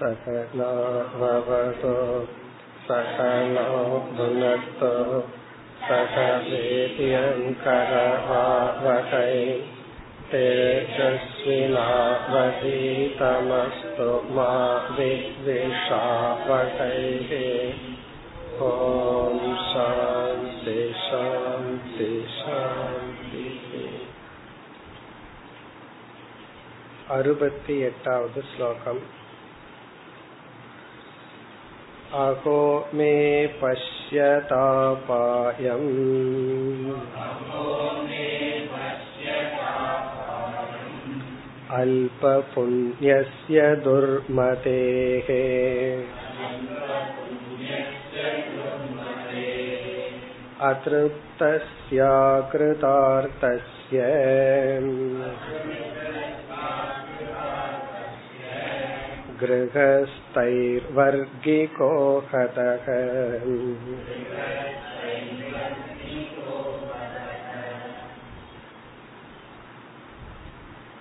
सकलाववतो सकलो भुनक्तो सह वीर्यङ्करवावहै तेजस्विनावधीतमस्तु मा विद्विषावहैः ॐ शान्ति शान्ति शान्तिः अरुपति एटावद् श्लोकम् अहो मे पश्यतापायम् अल्पपुण्यस्य दुर्मतेः अतृप्तस्याकृतार्थस्य गृहस्थैर्वर्गिको हतः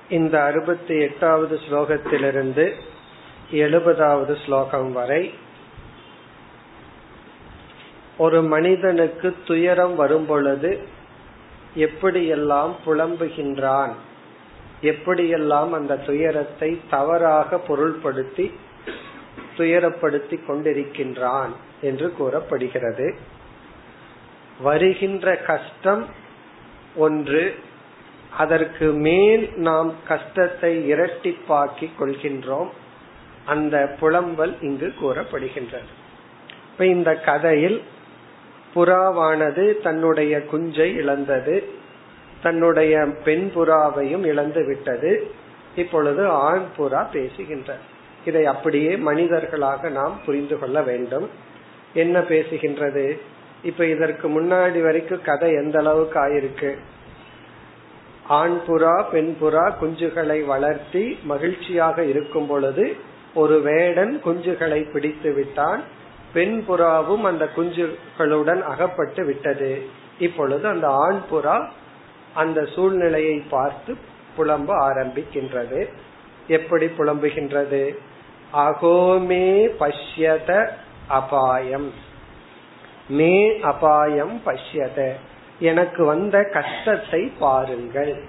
இந்த அறுபத்தி எட்டாவது ஸ்லோகத்திலிருந்து எழுபதாவது ஸ்லோகம் வரை ஒரு மனிதனுக்கு துயரம் வரும் பொழுது எப்படியெல்லாம் புலம்புகின்றான் எப்படியெல்லாம் அந்த துயரத்தை தவறாக பொருள்படுத்தி துயரப்படுத்தி கொண்டிருக்கின்றான் என்று கூறப்படுகிறது. வருகின்ற கஷ்டம் ஒன்று அதற்கு மேல் நாம் கஷ்டத்தை இரட்டிப்பாக்கி கொள்கின்றோம். அந்த புலம்பல் இங்கு கூறப்படுகின்றது. இப்ப இந்த கதையில் புறாவானது தன்னுடைய குஞ்சை இழந்தது. தன்னுடைய பெண் புறாவையும் இழந்து விட்டது. இப்பொழுது ஆண் புறா பேசுகின்றது இதை அப்படியே மனிதர்களாக நாம் புரிந்து கொள்ள வேண்டும். என்ன பேசுகின்றது? இப்ப இதற்கு முன்னாடி வரைக்கும் கதை எந்த அளவுக்கு ஆயிருக்கு? ஆண் புறா பெண் புறா குஞ்சுகளை வளர்த்தி மகிழ்ச்சியாக இருக்கும் பொழுது ஒரு வேடன் குஞ்சுகளை பிடித்து விட்டான். பெண் புறாவும் அந்த குஞ்சுகளுடன் அகப்பட்டு விட்டது. இப்பொழுது அந்த ஆண் புறா அந்த சூழ்நிலையை பார்த்து புலம்ப ஆரம்பிக்கின்றது. எப்படி புலம்புகின்றது? அகோமே பஷ்யத அபாயம். மே அபாயம் பஷ்யத. எனக்கு வந்த கஷ்டத்தை பாருங்கள்.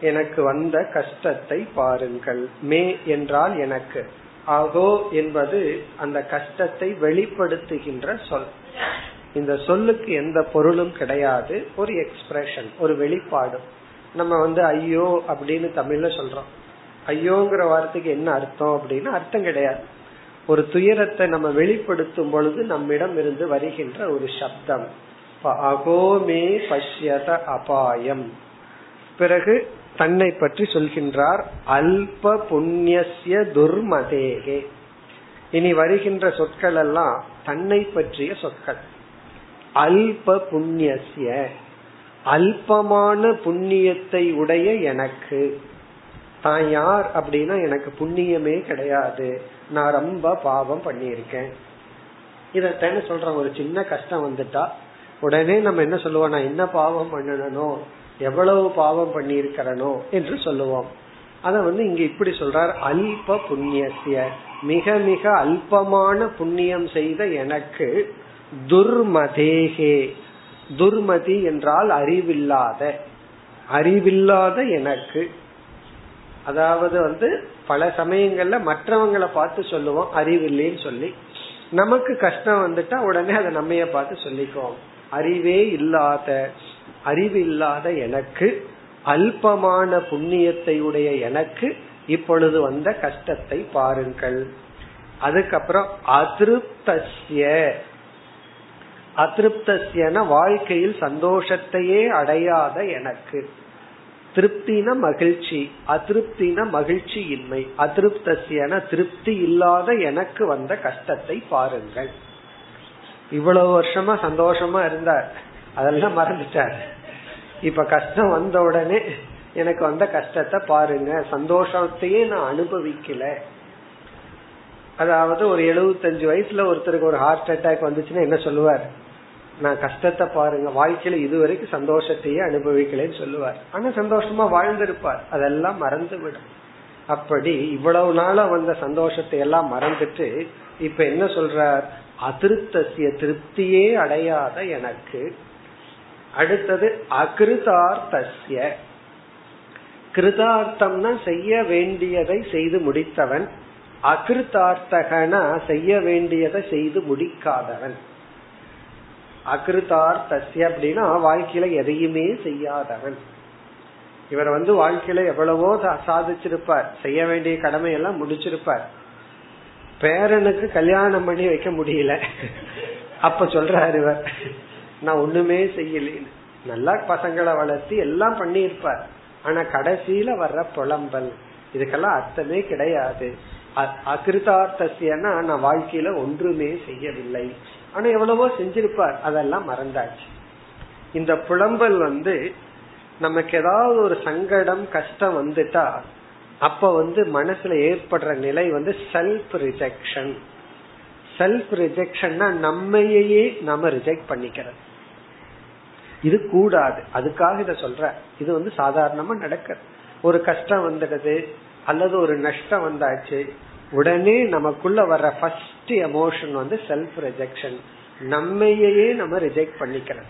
எனக்கு வந்த கஷ்டத்தை பாருங்கள். மே என்றால் எனக்கு. அகோ என்பது அந்த கஷ்டத்தை வெளிப்படுத்துகின்ற சொல். இந்த சொல்லுக்கு எந்த பொருளும் கிடையாது. ஒரு எக்ஸ்பிரஷன் ஒரு வெளிப்பாடு. நம்ம வந்து ஐயோ அப்படின்னு தமிழ்ல சொல்றோம். ஐயோங்கிற வார்த்தைக்கு என்ன அர்த்தம் அப்படின்னு அர்த்தம் கிடையாது. ஒரு துயரத்தை நம்ம வெளிப்படுத்தும் பொழுது நம்மிடம் இருந்து வருகின்ற ஒரு சப்தம். அகோமே பஷ்யத அபாயம். பிறகு தன்னை பற்றி சொல்கின்றார் அல்ப புண்ணிய துர்மதேகே. இனி வருகின்ற சொற்கள் எல்லாம் தன்னை பற்றிய சொற்கள். அல்ப புண்ணியசிய அல்பமான புண்ணியத்தை உடைய எனக்கு. தான் யார் அப்படின்னா எனக்கு புண்ணியமே கிடையாது. நான் ரொம்ப பாவம் பண்ணியிருக்கேன். இதத்தான சொல்றேன். ஒரு சின்ன கஷ்டம் வந்துட்டா உடனே நம்ம என்ன சொல்லுவோம்? நான் என்ன பாவம் பண்ணனோ எவ்வளவு பாவம் பண்ணியிருக்கிறனோ என்று சொல்லுவோம். அத வந்து இங்க இப்படி சொல்றார். அல்ப புண்ணியசிய மிக மிக அல்பமான புண்ணியம் செய்த எனக்கு துர்மதேகே. துர்மதி என்றால் அறிவில்லாத. அறிவில்லாத எனக்கு. அதாவது வந்து பல சமயங்கள்ல மற்றவங்களை பார்த்து சொல்லுவோம் அறிவில்லைன்னு சொல்லி. நமக்கு கஷ்டம் வந்துட்டா உடனே அதை நம்மைய பார்த்து சொல்லிக்குவோம். அறிவே இல்லாத அறிவு இல்லாத எனக்கு அல்பமான புண்ணியத்தை உடைய எனக்கு இப்பொழுது வந்த கஷ்டத்தை பாருங்கள். அதுக்கப்புறம் அதிருப்திய அதிருப்தசியன வாழ்க்கையில் சந்தோஷத்தையே அடையாத எனக்கு. திருப்தின மகிழ்ச்சி அதிருப்தின மகிழ்ச்சி இன்மை அதிருப்தசியன திருப்தி இல்லாத எனக்கு வந்த கஷ்டத்தை பாருங்கள். இவ்வளவு வருஷமா சந்தோஷமா இருந்தார். அதெல்லாம் மறந்துட்டார். இப்ப கஷ்டம் வந்த உடனே எனக்கு வந்த கஷ்டத்தை பாருங்க. சந்தோஷத்தையே நான் அனுபவிக்கல. அதாவது ஒரு எழுபத்தஞ்சு வயசுல ஒருத்தருக்கு ஒரு ஹார்ட் அட்டாக் வந்துச்சுன்னா என்ன சொல்லுவார்? நான் கஷ்டத்தை பாருங்க வாழ்க்கையில இதுவரைக்கும் சந்தோஷத்தையே அனுபவிக்கலன்னு சொல்லுவார். ஆனா சந்தோஷமா வாழ்ந்திருப்பார். அதெல்லாம் மறந்து விடும் அப்படி இவ்வளவு நாள வந்த சந்தோஷத்தை எல்லாம் மறந்துட்டு இப்ப என்ன சொல்றார்? அதிருப்திய திருப்தியே அடையாத எனக்கு. அடுத்தது அகிருதார்த்தசிய கிருதார்த்தம்னா செய்ய வேண்டியதை செய்து முடித்தவன். அகிருத்தார்த்தகனா செய்ய வேண்டியதை செய்து முடிக்காதவன். அகிருதார் தசிய அப்படின்னா வாழ்க்கையில எதையுமே செய்யாதவன். இவர் வந்து வாழ்க்கையில எவ்வளவோ சாதிச்சிருப்பார். செய்ய வேண்டிய கடமையெல்லாம் முடிச்சிருப்பார். பேரனுக்கு கல்யாணம் பண்ணி வைக்க முடியல. அப்ப சொல்றாரு இவர் நான் ஒண்ணுமே செய்யலேன்னு. நல்லா பசங்களை வளர்த்து எல்லாம் பண்ணியிருப்பார். ஆனா கடைசியில வர்ற புலம்பல். இதுக்கெல்லாம் அர்த்தமே கிடையாது. அகிருதார்த்தசியன்னா நான் வாழ்க்கையில ஒன்றுமே செய்யவில்லை. ஆனா எவ்வளவோ செஞ்சிருப்பார். அதெல்லாம் மறந்தாச்சு. இந்த புலம்பல் வந்து நமக்கு ஏதாவது ஒரு சங்கடம் கஷ்டம் வந்துட்டா அப்ப வந்து மனசுல ஏற்படுற நிலை வந்து செல்ஃப் ரிஜெக்ஷன் செல்ஃப் ரிஜெக்ஷன்னா நம்மையே நம்ம ரிஜெக்ட் பண்ணிக்கிறது. இது கூடாது. அதுக்காக இத சொல்ற. இது வந்து சாதாரணமா நடக்கிறது ஒரு கஷ்டம் வந்துடுது அல்லது ஒரு நஷ்டம் வந்தாச்சு உடனே நமக்குள்ள வர்ற ஃபர்ஸ்ட் எமோஷன் வந்து செல்ஃப் ரிஜெக்ஷன் நம்மையே நம்ம ரிஜெக்ட் பண்ணிக்கிறது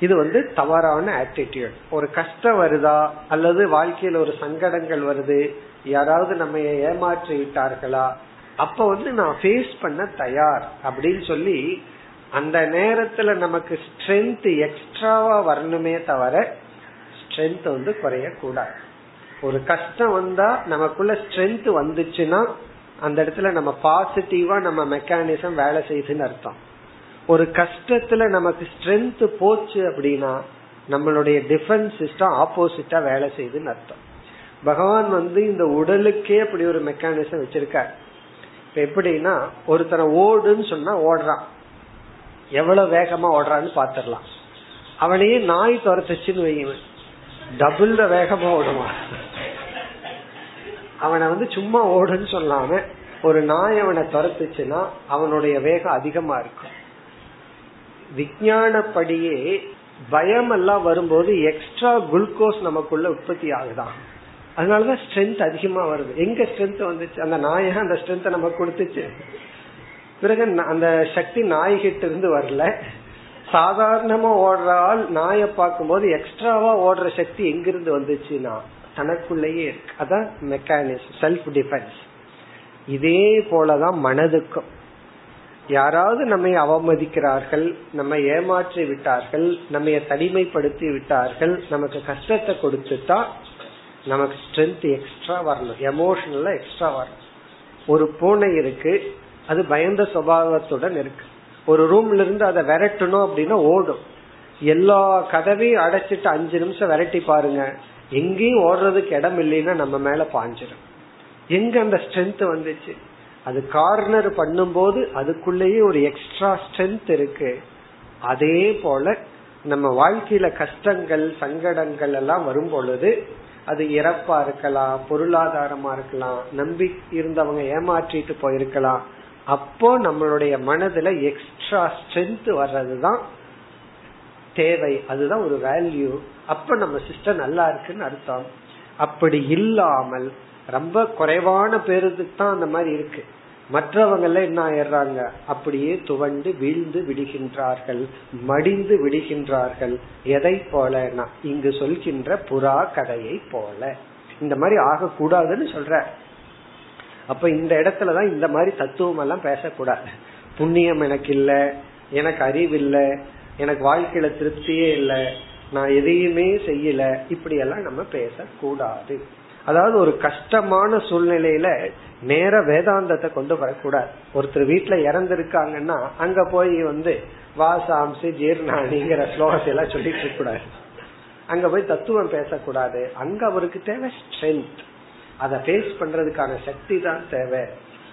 இது வந்து தவறான ஆட்டிடியூட் ஒரு கஷ்டம் வருதா? அல்லது வாழ்க்கையில ஒரு சங்கடங்கள் வருது? யாராவது நம்ம ஏமாற்றி விட்டார்களா அப்ப வந்து நான் ஃபேஸ் பண்ண தயார் அப்படின்னு சொல்லி அந்த நேரத்துல நமக்கு ஸ்ட்ரென்த் எக்ஸ்ட்ராவா வரணுமே தவிர ஸ்ட்ரென்த் வந்து குறைய கூடாது ஒரு கஷ்டம் வந்தா நமக்குள்ள ஸ்ட்ரென்த் வந்துச்சுன்னா அந்த இடத்துல நம்ம பாசிட்டிவா நம்ம மெக்கானிசம் வேலை செய்யுதுன்னு அர்த்தம். ஒரு கஷ்டத்துல நமக்கு ஸ்ட்ரென்த் போச்சு அப்படின்னா நம்மளுடைய டிஃபென்ஸ் சிஸ்டம் ஆப்போசிட்டா வேலை செய்யுதுன்னு அர்த்தம். பகவான் வந்து இந்த உடலுக்கே அப்படி ஒரு மெக்கானிசம் வச்சிருக்கார். இப்ப எப்படின்னா ஒருத்தனை ஓடுன்னு சொன்னா ஓடுறான். எவ்வளவு வேகமா ஓடுறான்னு பாத்துடலாம். அவனையே நாய் துரத்துச்சுன்னு வையுவன் டபுள் வேகமா ஓடுவான் அவனை வந்து சும்மா ஓடுன்னு சொல்லாம ஒரு நாய் அவனை துரத்துச்சுன்னா அவனுடைய வேகம் அதிகமா இருக்கும். விஞ்ஞானப்படியே பயம் எல்லாம் வரும்போது எக்ஸ்ட்ரா குளுக்கோஸ் நமக்குள்ள உற்பத்தி ஆகுதான். அதனாலதான் ஸ்ட்ரென்த் அதிகமா வருது. எங்க ஸ்ட்ரென்த் வந்துச்சு? அந்த நாயகம் அந்த ஸ்ட்ரென்த் நமக்கு கொடுத்துச்சு. பிறகு அந்த சக்தி நாய்கிட்ட இருந்து வரல. சாதாரணமா ஓடுற ஆள் நாயை பார்க்கும்போது எக்ஸ்ட்ராவா ஓடுற சக்தி எங்கிருந்து வந்துச்சுன்னா தனக்குள்ளேயே இருக்கு. அதான் மெக்கானிசம் செல்ஃப் டிஃபென்ஸ் இதே போலதான் மனதுக்கும். யாராவது நம்மை அவமதிக்கிறார்கள் நம்ம ஏமாற்றி விட்டார்கள் நம்ம தனிமைப்படுத்தி விட்டார்கள் நமக்கு கஷ்டத்தை கொடுத்துட்டா நமக்கு ஸ்ட்ரென்த் எக்ஸ்ட்ரா வரணும். எமோஷனலா எக்ஸ்ட்ரா வரணும். ஒரு பூனை இருக்கு அது பயந்த சுபாவத்துடன் இருக்கு. ஒரு ரூம்ல இருந்து அதை விரட்டணும் அப்படின்னா ஓடும். எல்லா கதவையும் அடைச்சிட்டு அஞ்சு நிமிஷம் விரட்டி பாருங்க. எங்கேயும் ஓடுறதுக்கு இடம் இல்லைன்னா நம்ம மேல பாஞ்சிடும் எங்க அந்த ஸ்ட்ரென்த் வந்துச்சு? அது கார்னர் பண்ணும்போது அதுக்குள்ளேயே ஒரு எக்ஸ்ட்ரா ஸ்ட்ரென்த் இருக்கு. அதே போல நம்ம வாழ்க்கையில கஷ்டங்கள் சங்கடங்கள் எல்லாம் வரும் பொழுது அது இறப்பா இருக்கலாம் பொருளாதாரமா இருக்கலாம் நம்பி இருந்தவங்க ஏமாற்றிட்டு போயிருக்கலாம். அப்போ நம்மளுடைய மனதுல எக்ஸ்ட்ரா ஸ்ட்ரென்த் வர்றதுதான் தேவை. அதுதான் ஒரு வேல்யூ அப்ப நம்ம சிஸ்டம் நல்லா இருக்குன்னு அர்த்தம். அப்படி இல்லாமல் ரொம்ப குறைவான பேருக்கு தான் அந்த மாதிரி இருக்கு. மற்றவங்க என்ன ஆயிடுறாங்க? அப்படியே துவண்டு வீழ்ந்து விடுகின்றார்கள் மடிந்து விடுகின்றார்கள். எதை போல? இங்கு சொல்கின்ற புறா கதையை போல. இந்த மாதிரி ஆகக்கூடாதுன்னு சொல்ற. அப்ப இந்த இடத்துலதான் இந்த மாதிரி தத்துவம் எல்லாம் பேசக்கூடாது. புண்ணியம் எனக்கு இல்ல எனக்கு அறிவு இல்ல எனக்கு வாழ்க்கையில திருப்தியே இல்லை நான் எதையுமே செய்யல இப்படி எல்லாம் நம்ம பேசக்கூடாது. அதாவது ஒரு கஷ்டமான சூழ்நிலையில நேர வேதாந்தத்தை கொண்டு வரக்கூடாது. ஒருத்தர் வீட்டுல இறந்திருக்காங்கன்னா அங்க போய் வந்து வாசாம்சி ஜீர்ணாணிங்கிற ஸ்லோகத்தை எல்லாம் சொல்லிட்டு இருக்க கூடாது அங்க போய் தத்துவம் பேசக்கூடாது. அங்க அவருக்கு தேவை ஸ்ட்ரென்த் அதை ஃபேஸ் பண்றதுக்கான சக்தி தான் தேவை.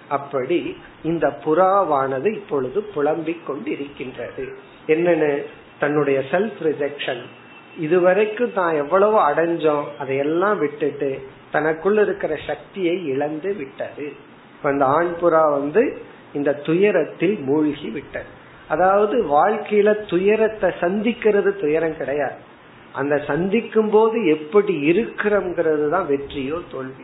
அப்படி இந்த புறாவானது இப்பொழுது புலம்பிக் கொண்டு இருக்கின்றது என்னன்னு? தன்னுடைய செல்ஃப் ரிஜெக்ஷன் இதுவரைக்கும் தான் எவ்வளவு அடைஞ்சோம் அதையெல்லாம் விட்டுட்டு தனக்குள்ள இருக்கிற சக்தியை இழந்து விட்டது. அந்த ஆண் புறா வந்து இந்த துயரத்தில் மூழ்கி விட்டது. அதாவது வாழ்க்கையில துயரத்தை சந்திக்கிறது துயரம் கிடையாது. அந்த சந்திக்கும் போது எப்படி இருக்கிறோங்கிறது தான் வெற்றியோ தோல்வி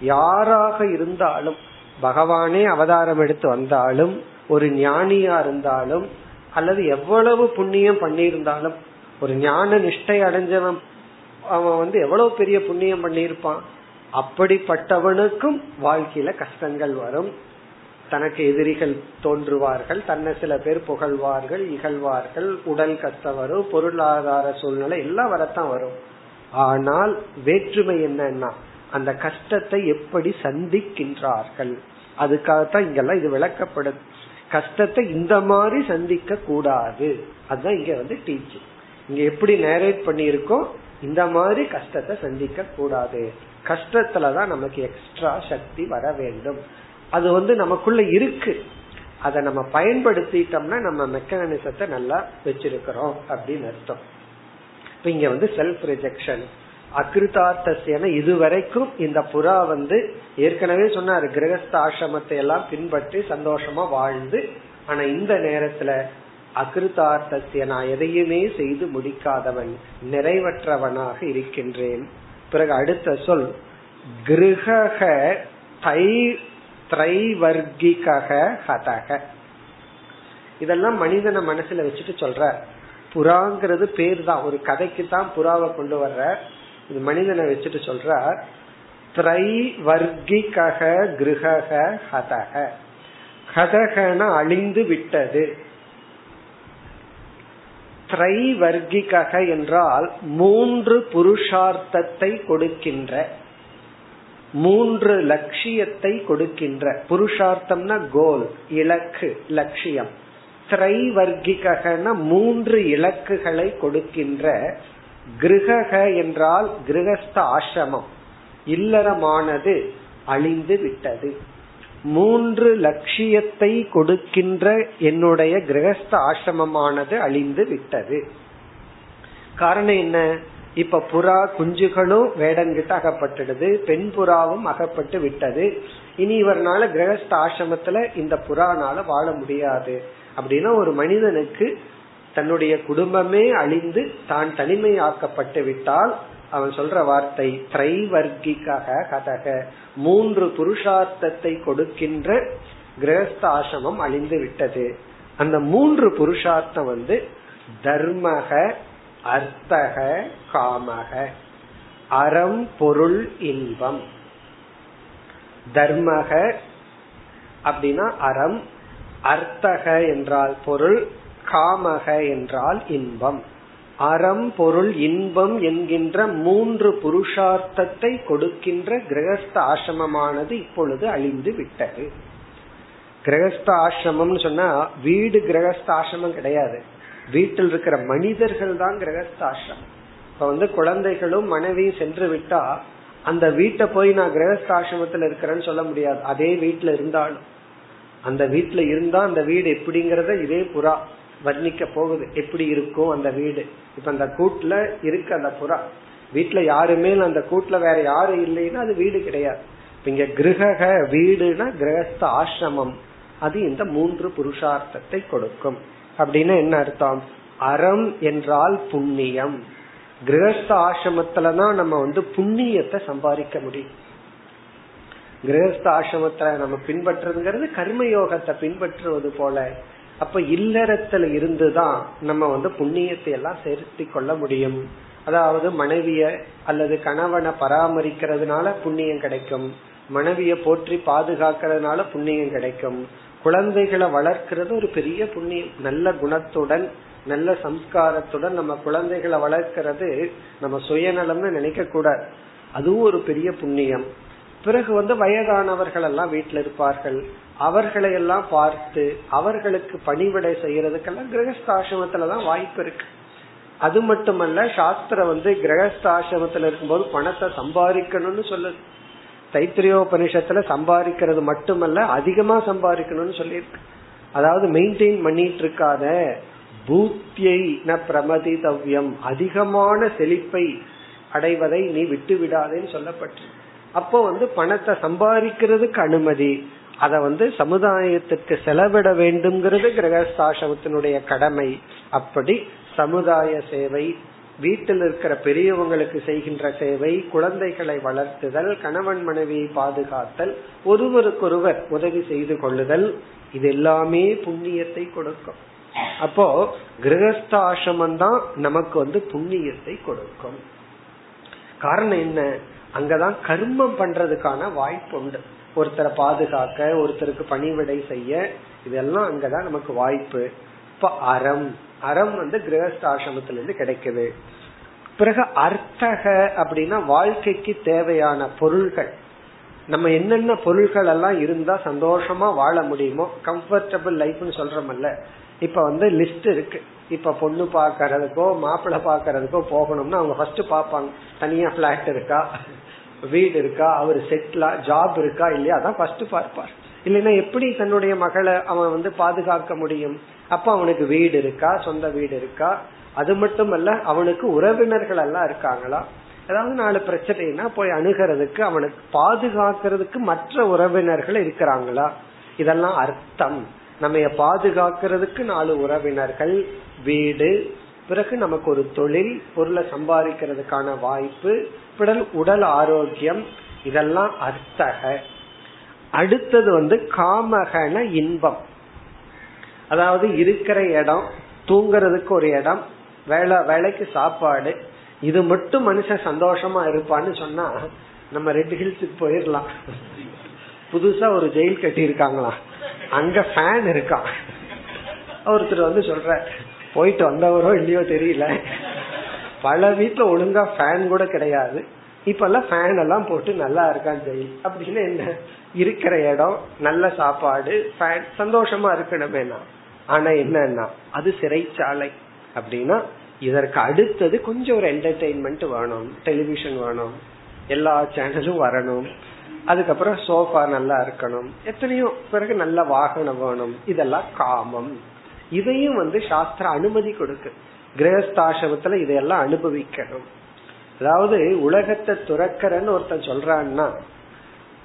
யாராக இருந்தாலும் பகவானே அவதாரம் எடுத்து வந்தாலும் ஒரு ஞானியா இருந்தாலும் அல்லது எவ்வளவு புண்ணியம் பண்ணியிருந்தாலும் ஒரு ஞான நிஷ்டை அடைஞ்சவன் அவன் வந்து எவ்வளவு பெரிய புண்ணியம் பண்ணியிருப்பான்? அப்படிப்பட்டவனுக்கும் வாழ்க்கையில கஷ்டங்கள் வரும். தனக்கு எதிரிகள் தோன்றுவார்கள் தன்னை சில பேர் புகழ்வார்கள் இகழ்வார்கள் உடல் கஷ்டம் வரும் பொருளாதார சூழ்நிலை எல்லாம் வரத்தான் வரும். ஆனால் வேற்றுமை என்னன்னா அந்த கஷ்டத்தை எப்படி சந்திக்கின்றார்கள்? அதுக்காகத்தான் இங்கெல்லாம் இது விளக்கப்படுது கஷ்டத்தை இந்த மாதிரி சந்திக்க கூடாது. அதுதான் இங்க வந்து டீச்சிங் இங்க எப்படி நேரேட் பண்ணியிருக்கோம் இந்த மாதிரி கஷ்டத்தை சந்திக்க கூடாது. கஷ்டத்துலதான் நமக்கு எக்ஸ்ட்ரா சக்தி வர வேண்டும். அது வந்து நமக்குள்ள இருக்கு. அதை நம்ம பயன்படுத்திட்டோம்னா நம்ம மெக்கானிசத்தை நல்லா வச்சிருக்கிறோம் அப்படின்னு அர்த்தம். இப்ப இங்க வந்து செல்ஃப் ரிஜெக்ஷன் அகிருதார்த்தசியன இதுவரைக்கும் இந்த புறா வந்து ஏற்கனவே சொன்னார் கிரகஸ்த ஆசிரமத்தை எல்லாம் பின்பற்றி சந்தோஷமா வாழ்ந்து ஆனா இந்த நேரத்துல அகிருதார்த்தசிய நான் எதையுமே செய்து முடிக்காதவன் நிறைவற்றவனாக இருக்கின்றேன். பிறகு அடுத்த சொல் கிரக தை திரைவர்கிக ஹதக. இதெல்லாம் மனிதனை மனசுல வச்சுட்டு சொல்ற. புறாங்கிறது பேர் தான் ஒரு கதைக்கு தான் புறாவை கொண்டு வர்ற. இது மனிதனை வச்சுட்டு சொல்ற திரைவர்கிக கிரக ஹதக. ஹதகன அழிந்து விட்டது. திரைவர்கிக என்றால் மூன்று புருஷார்த்தத்தை கொடுக்கின்ற மூன்று லட்சியத்தை கொடுக்கின்ற. புருஷார்த்தம்னா கோல் இலக்கு லட்சியம். திரைவர்கிகன மூன்று இலக்குகளை கொடுக்கின்ற கிரக என்றால் கிரகஸ்த ஆசிரமம். இல்லறமானது அழிந்து விட்டது. மூன்று லட்சியத்தை கொடுக்கின்ற என்னுடைய கிரகஸ்த ஆசிரமமானது அழிந்து விட்டது. காரணம் என்ன? இப்ப புறா குஞ்சுகளும் வேடங்கிட்ட அகப்பட்டுடுது பெண் புறாவும் அகப்பட்டு விட்டது. இனி இவர்னால கிரகஸ்த ஆசிரமத்துல இந்த புறானால வாழ முடியாது. அப்படின்னா ஒரு மனிதனுக்கு தன்னுடைய குடும்பமே அழிந்து தான் தனிமையாக்கப்பட்டு விட்டால் அவன் சொல்ற வார்த்தை திரைவர்க்கிக்காக கதக. மூன்று புருஷார்த்தத்தை கொடுக்கின்ற கிரகஸ்த ஆசிரமம் அழிந்து விட்டது. அந்த மூன்று புருஷார்த்தம் வந்து தர்மக அர்த்தக காமக. அறம் பொருள் இன்பம். தர்மக அப்படின்னா அறம் அர்த்தக என்றால் பொருள் காமக என்றால் இன்பம். அறம் பொருள் இன்பம் என்கின்ற மூன்று புருஷார்த்தத்தை கொடுக்கின்ற கிரகஸ்த ஆசிரமமானது இப்பொழுது அழிந்து விட்டது. கிரகஸ்த ஆசிரமம்னு சொன்னா வீடு கிரகஸ்த ஆசிரமம் கிடையாது. வீட்டில் இருக்கிற மனிதர்கள் தான் கிரகஸ்தாசிரமம் இப்ப வந்து குழந்தைகளும் மனைவியும் சென்று விட்டா அந்த வீட்டை போய் நான் கிரகஸ்த கிரகஸ்தாசிரமத்துல இருக்கிறேன்னு சொல்ல முடியாது. அதே வீட்டுல இருந்தாலும். அந்த வீட்டுல இருந்தா அந்த வீடு எப்படிங்கறத இதே புறா. வர்ணிக்க போகுது. எப்படி இருக்கும் அந்த வீடு. இப்ப அந்த கூட்டுல இருக்கு அந்த புறா. வீட்டுல யாருமே அந்த கூட்டுல வேற யாரும் இல்லைன்னா அது வீடு கிடையாது. இங்க கிரக வீடுனா கிரகஸ்த ஆசிரமம். அது இந்த மூன்று புருஷார்த்தத்தை கொடுக்கும். அப்படின்னு என்ன அர்த்தம்? அறம் என்றால் புண்ணியம். கிரகஸ்த ஆசிரமத்துலதான் நம்ம வந்து புண்ணியத்தை சம்பாதிக்க முடியும். கிரகஸ்த ஆசிரமத்துல நம்ம பின்பற்றுறதுங்கிறது கர்மயோகத்தை பின்பற்றுவது போல. அப்ப இல்லறத்துல இருந்துதான் நம்ம வந்து புண்ணியத்தை எல்லாம் சேர்த்தி கொள்ள முடியும். அதாவது மனைவிய அல்லது கணவனை பராமரிக்கிறதுனால புண்ணியம் கிடைக்கும். மனைவிய போற்றி பாதுகாக்கிறதுனால புண்ணியம் கிடைக்கும். குழந்தைகளை வளர்க்கிறது ஒரு பெரிய புண்ணியம். நல்ல குணத்துடன் நல்ல சம்ஸ்காரத்துடன் நம்ம குழந்தைகளை வளர்க்கிறது நம்ம சுயநலம்னு நினைக்க கூடாது. அதுவும் ஒரு பெரிய புண்ணியம். பிறகு வந்து வயதானவர்கள் எல்லாம் வீட்டில் இருப்பார்கள். அவர்களை எல்லாம் பார்த்து அவர்களுக்கு பணிவிடை செய்யறதுக்கெல்லாம் கிரகஸ்தாசிரமத்துலதான் வாய்ப்பு இருக்கு. அது மட்டுமல்ல சாஸ்திரம் வந்து கிரகஸ்தாசிரமத்துல இருக்கும்போது பணத்தை சம்பாதிக்கணும்னு சொல்லுது. தைத்திரியோபனிஷத்துல சம்பாதிக்கிறது மட்டுமல்ல அதிகமா சம்பாதிக்கணும்னு சொல்லியிருக்கு. அதாவது மெயின்டைன் பண்ணிட்டு இருக்காத பூத்தியை ந பிரமதி தவ்யம் அதிகமான செழிப்பை அடைவதை நீ விட்டு விடாதேன்னு சொல்லப்பட்டு அப்போ வந்து பணத்தை சம்பாதிக்கிறதுக்கு அனுமதி அத வந்து சமுதாயத்துக்கு செலவிட வேண்டும்ங்கிறது கிரகஸ்தாசிரமத்தினுடைய கடமை. அப்படி சமுதாய சேவை வீட்டில் இருக்கிற பெரியவங்களுக்கு செய்கின்ற சேவை குழந்தைகளை வளர்த்துதல் கணவன் மனைவியை பாதுகாத்தல் ஒருவருக்கொருவர் உதவி செய்து கொள்ளுதல் இது எல்லாமே புண்ணியத்தை கொடுக்கும். அப்போ கிரகஸ்தாசிரமம் தான் நமக்கு வந்து புண்ணியத்தை கொடுக்கும். காரணம் என்ன? அங்கதான் கர்மம் பண்றதுக்கான வாய்ப்பு உண்டு ஒருத்தரை பாதுகாக்க ஒருத்தருக்கு பணிவிடை செய்ய இதெல்லாம் அங்கதான் நமக்கு வாய்ப்பு. இப்ப அறம். அறம் வந்து கிரகஸ்தாசிரமத்திலிருந்து கிடைக்குது. பிறகு அர்த்தக அப்படின்னா வாழ்க்கைக்கு தேவையான பொருள்கள். நம்ம என்னென்ன பொருள்கள் எல்லாம் இருந்தா சந்தோஷமா வாழ முடியுமோ கம்ஃபர்டபுள் லைஃப்னு சொல்றோம்ல இப்ப வந்து லிஸ்ட் இருக்கு. இப்ப பொண்ணு பாக்கறதுக்கோ மாப்பிள்ளை பாக்கறதுக்கோ போகணும்னா அவங்க ஃபர்ஸ்ட் பாப்பாங்க தனியா பிளாட் இருக்கா? வீடு இருக்கா அவர் செட்டிலா ஜாப் இருக்கா இல்லையா அதான் ஃபர்ஸ்ட் பார்ப்பார். இல்லைன்னா எப்படி தன்னுடைய மகளை அவன் வந்து பாதுகாக்க முடியும்? அப்ப அவனுக்கு வீடு இருக்கா சொந்த வீடு இருக்கா? அது மட்டும் அல்ல அவனுக்கு உறவினர்கள் எல்லாம் இருக்காங்களா? ஏதாவது நாலு பிரச்சனைனா போய் அணுகிறதுக்கு அவனுக்கு பாதுகாக்கிறதுக்கு மற்ற உறவினர்கள் இருக்கிறாங்களா? இதெல்லாம் அர்த்தம். நம்ம பாதுகாக்கிறதுக்கு நாலு உறவினர்கள் வீடு பிறகு நமக்கு ஒரு தொழில் பொருளை சம்பாதிக்கிறதுக்கான வாய்ப்பு பிறகு உடல் ஆரோக்கியம் இதெல்லாம் அர்த்தக. அடுத்தது வந்து காமகன இன்பம். அதாவது இருக்கிற இடம் தூங்குறதுக்கு ஒரு இடம் வேலை வேலைக்கு சாப்பாடு இது மட்டும் மனுஷன் சந்தோஷமா இருப்பான்னு சொன்னா நம்ம ரெட் ஹில்ஸுக்கு போயிடலாம் புதுசா ஒரு ஜெயில் கட்டி இருக்காங்களாம் அங்க ஃபேன் இருக்கான் ஒருத்தர் வந்து சொல்ற போயிட்டு வந்தவரோ இல்லையோ தெரியல. பல வீட்டுல ஒழுங்கா ஃபேன் கூட கிடையாது. இப்ப எல்லாம் ஃபேன் எல்லாம் போட்டு நல்லா இருக்கான் ஜெயில். அப்படின்னு என்ன? இருக்கிற இடம் நல்ல சாப்பாடு ஃபேன் சந்தோஷமா இருக்கணுமே ஆனா என்னன்னா அது சிறைச்சாலை. அப்படின்னா இதற்கு அடுத்தது கொஞ்சம் ஒரு என்டர்டெயின்மெண்ட் வேணும் டெலிவிஷன் வேணும் எல்லா சேனலும் வரணும். அதுக்கப்புறம் சோஃபா நல்லா இருக்கணும். எத்தனையோ பிறகு நல்ல வாகனம் வேணும். இதெல்லாம் காமம். இதையும் வந்து சாஸ்திர அனுமதி கொடுக்கு. கிரகஸ்தாசிரமத்துல இதையெல்லாம் அனுபவிக்கணும். அதாவது உலகத்தை துறக்கிறன்னு ஒருத்தன் சொல்றான்னா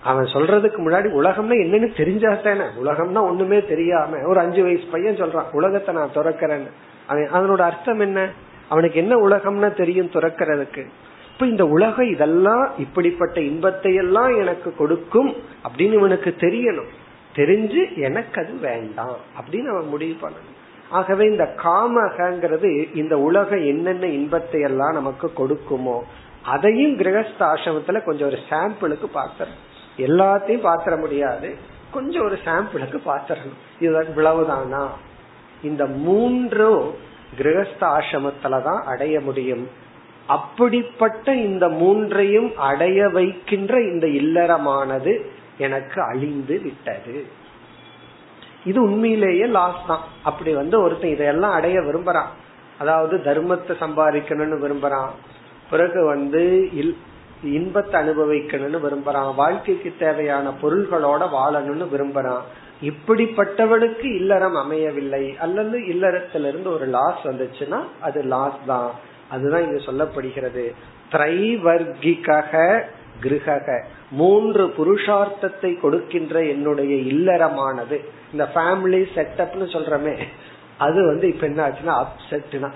அவன் சொல்றதுக்கு முன்னாடி உலகம்னா என்னன்னு தெரிஞ்சா தானே. உலகம்னா ஒண்ணுமே தெரியாம ஒரு அஞ்சு வயசு பையன் சொல்றான் உலகத்தை நான் துறக்கிறேன்னு. அவன் அதனோட அர்த்தம் என்ன? அவனுக்கு என்ன உலகம்னா தெரியும் துறக்கிறதுக்கு? இப்ப இந்த உலகம் இதெல்லாம் இப்படிப்பட்ட இன்பத்தை எல்லாம் எனக்கு கொடுக்கும் அப்படின்னு இவனுக்கு தெரியணும். தெரிஞ்சு எனக்கு அது வேண்டாம் அப்படின்னு அவன் முடிவு பண்ணணும் ஆகவே இந்த காமகங்கிறது இந்த உலகம் என்னென்ன இன்பத்தை எல்லாம் நமக்கு கொடுக்குமோ அதையும் கிரகஸ்தாசிரமத்துல கொஞ்சம் ஒரு சாம்பிளுக்கு பாத்திரம். எல்லாத்தையும் பாத்திர முடியாது கொஞ்சம் ஒரு சாம்பிளுக்கு பாத்திரணும். இது இவ்வளவுதானா? இந்த மூன்றும் கிரகஸ்த ஆசிரமத்துலதான் அடைய முடியும். அப்படிப்பட்ட இந்த மூன்றையும் அடைய வைக்கின்ற இந்த இல்லறமானது எனக்கு அழிந்து விட்டது. இது உண்மையிலேயே லாஸ் தான். அப்படி வந்து ஒருத்தன் இதையெல்லாம் அடைய விரும்புறான். அதாவது தர்மத்தை சம்பாதிக்கணும்னு விரும்புறான். பிறகு வந்து இன்பத்தை அனுபவிக்கணும்னு விரும்புறான். வாழ்க்கைக்கு தேவையான பொருள்களோட வாழணும்னு விரும்புறான். இப்படிப்பட்டவனுக்கு இல்லறம் அமையவில்லை. அல்லது இல்லறத்திலிருந்து ஒரு லாஸ் வந்துச்சுன்னா அது லாஸ் தான். அதுதான் இங்க சொல்லப்படுகிறது. திரைவர்கிக கிரக மூன்று புருஷார்த்தத்தை கொடுக்கின்ற என்னுடைய இல்லறமானது. இந்த ஃபேமிலி செட்டப்னு சொல்றமே. அது வந்து இப்ப என்ன ஆச்சுன்னா அப்செட்னா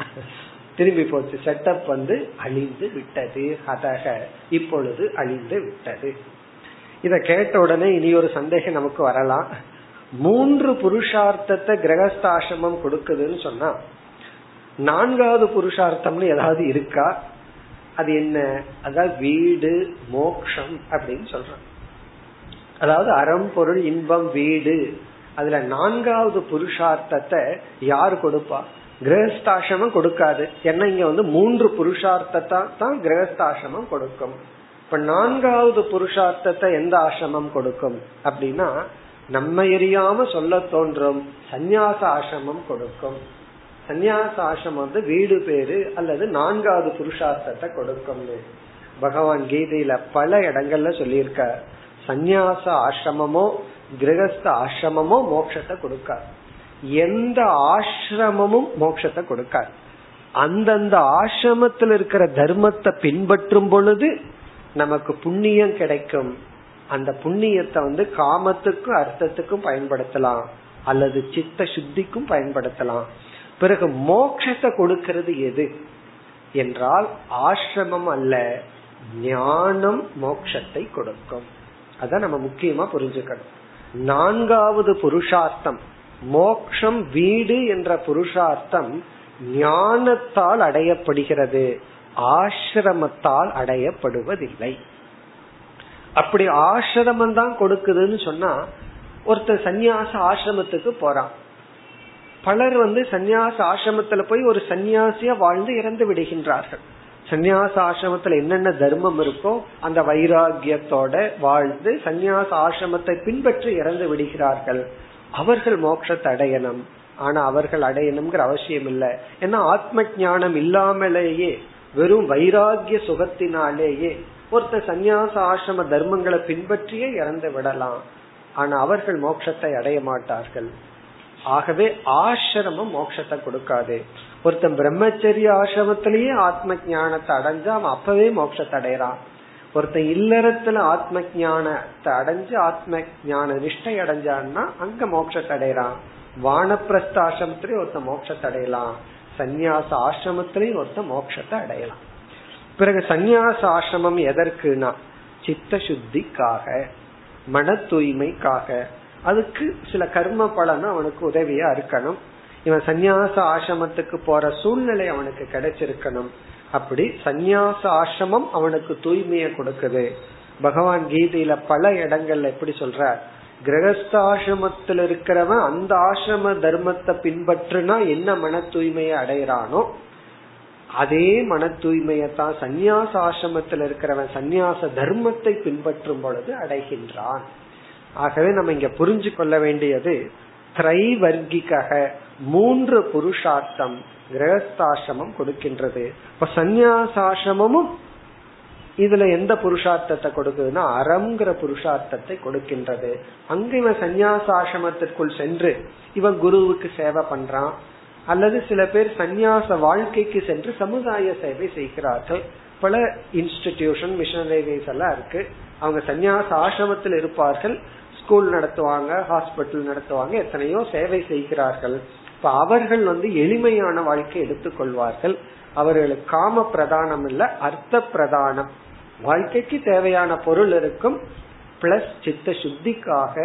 திரும்பி போச்சு. செட்டப் வந்து அழிந்து விட்டது அதக இப்பொழுது அழிந்து விட்டது. இத கேட்ட உடனே இனி ஒரு சந்தேகம் நமக்கு வரலாம். மூன்று புருஷார்த்தத்தை கிரகஸ்தாசிரமம் கொடுக்குதுன்னு சொன்னா நான்காவது புருஷார்த்தம்னு ஏதாவது இருக்கா? அது என்ன? அதாவது வீடு மோக்ஷம் அப்படின்னு சொல்றோம் அதாவது அறம் பொருள் இன்பம் வீடு. அதுல நான்காவது புருஷார்த்தத்தை யார் கொடுப்பா? கிரகஸ்தாசிரமம் கொடுக்காது. ஏன்னா இங்க வந்து மூன்று புருஷார்த்தத்தை தான் கிரகஸ்தாசிரமம் கொடுக்கும். இப்ப நான்காவது புருஷார்த்தத்தை எந்த ஆசிரமம் கொடுக்கும்? அப்படின்னா நம்ம எரியாம சொல்ல தோன்றும் சந்நியாச ஆசிரமம் கொடுக்கும். சந்நியாச ஆசிரமம் வந்து வீடு பேரு அல்லது நான்காவது புருஷார்த்தத்தை கொடுக்கும்னு. பகவான் கீதையில பல இடங்கள்ல சொல்லியிருக்க சந்நியாச ஆசிரமமோ கிரகஸ்த ஆசிரமமோ மோட்சத்தை கொடுக்காது எந்த ஆசிரமமும் மோட்சத்தை கொடுக்காது. அந்தந்த ஆசிரமத்தில் இருக்கிற தர்மத்தை பின்பற்றும் பொழுது நமக்கு புண்ணியம் கிடைக்கும். அந்த புண்ணியத்தை வந்து காமத்துக்கும் அர்த்தத்துக்கும் பயன்படுத்தலாம். அல்லது சித்த சுத்திக்கும் பயன்படுத்தலாம். பிறகு மோட்சத்தை கொடுக்கிறது எது? என்றால் ஆசிரமம் அல்ல ஞானம் மோட்சத்தை கொடுக்கும். அதான் நம்ம முக்கியமா புரிஞ்சுக்கணும். நான்காவது புருஷார்த்தம் மோக்ஷம் வீடு என்ற புருஷார்த்தம் ஞானத்தால் அடையப்படுகிறது ஆசிரமத்தால் அடையப்படுவதில்லை. அப்படி ஆசிரமம் தான் கொடுக்குதுன்னு சொன்னா ஒருத்தர் சந்நியாச ஆசிரமத்துக்கு போறான். பலர் வந்து சந்நியாச ஆசிரமத்துல போய் ஒரு சன்னியாசியா வாழ்ந்து இறந்து விடுகின்றார்கள். சந்நியாச ஆசிரமத்துல என்னென்ன தர்மம் இருக்கோ அந்த வைராகியத்தோட வாழ்ந்து சந்நியாச ஆசிரமத்தை பின்பற்றி இறந்து விடுகிறார்கள். அவர்கள் மோட்சத்தை அடையணும். ஆனா அவர்கள் அடையணுங்கிற அவசியம் இல்லை. ஏன்னா ஆத்ம ஞானம் இல்லாமலேயே வெறும் வைராகிய சுகத்தினாலேயே ஒருத்தர் சந்நியாச ஆசிரம தர்மங்களை பின்பற்றியே இறந்து விடலாம். ஆனா அவர்கள் மோட்சத்தை அடைய மாட்டார்கள். ஆகவே ஆசிரமம் மோட்சத்தை கொடுக்காது. ஒருத்தன் பிரம்மச்சரிய ஆசிரமத்திலேயே ஆத்ம ஞானத்தை அடைஞ்சா அவன் அப்பவே மோட்சத்தை அடையறான் ஒருத்தன் இல்லறத்துல ஆத்ம ஞானத்தை அடைஞ்சு ஆத்ம ஞான நிஷ்டை அடைஞ்சான்னா அங்க மோட்சத்தை அடையறான் வானப்பிரஸ்த ஆசிரமத்திலேயே ஒருத்தன் மோட்சத்தை அடையலாம். சந்நியாச ஆசிரமத்திலேயும் ஒருத்தன் மோட்சத்தை அடையலாம். பிறகு சந்நியாச ஆசிரமம் எதற்குனா சித்த சுத்திக்காக மன தூய்மைக்காக அதுக்கு சில கர்ம பலனும் அவனுக்கு உதவியா இருக்கணும். இவன் சந்நியாச ஆசிரமத்துக்கு போற சூழ்நிலை அவனுக்கு கிடைச்சிருக்கணும். அப்படி சந்நியாச ஆசிரமம் அவனுக்கு தூய்மையை கொடுக்குது. பகவான் கீதையில பல இடங்கள்ல எப்படி சொல்ற கிரகஸ்தாசிரமத்தில் இருக்கிறவன் அந்த ஆசிரம தர்மத்தை பின்பற்றுனா என்ன மன தூய்மையை அடையிறானோ அதே மன தூய்மையத்தான் சந்நியாச ஆசிரமத்தில் இருக்கிறவன் சந்நியாச தர்மத்தை பின்பற்றும் பொழுது அடைகின்றான். ஆகவே நம்ம இங்க புரிஞ்சு கொள்ள வேண்டியது திரைவர்கிக மூன்று புருஷார்த்தம் கிரகஸ்தாசிரமம் கொடுக்கின்றது. இப்ப சந்நியாசாசிரமும் இதுல எந்த புருஷார்த்தத்தை கொடுக்குதுன்னா அறம்ங்கிற புருஷார்த்தத்தை கொடுக்கின்றது. அங்க இவன் சந்நியாசாசிரமத்திற்குள் சென்று இவன் குருவுக்கு சேவை பண்றான். அல்லது சில பேர் சந்நியாச வாழ்க்கைக்கு சென்று சமுதாய சேவை செய்கிறார்கள். பல இன்ஸ்டிடியூஷன் மிஷனரிஸ் எல்லாம் இருக்கு. அவங்க சந்நியாச ஆசிரமத்தில் இருப்பார்கள். ஸ்கூல் நடத்துவாங்க ஹாஸ்பிட்டல் நடத்துவாங்க எத்தனையோ சேவை செய்கிறார்கள். இப்ப அவர்கள் வந்து எளிமையான வாழ்க்கை எடுத்துக்கொள்வார்கள். அவர்களுக்கு காம பிரதானம் இல்ல அர்த்த பிரதானம். வாழ்க்கைக்கு தேவையான பொருள் இருக்கும் பிளஸ் சித்த சுத்திக்காக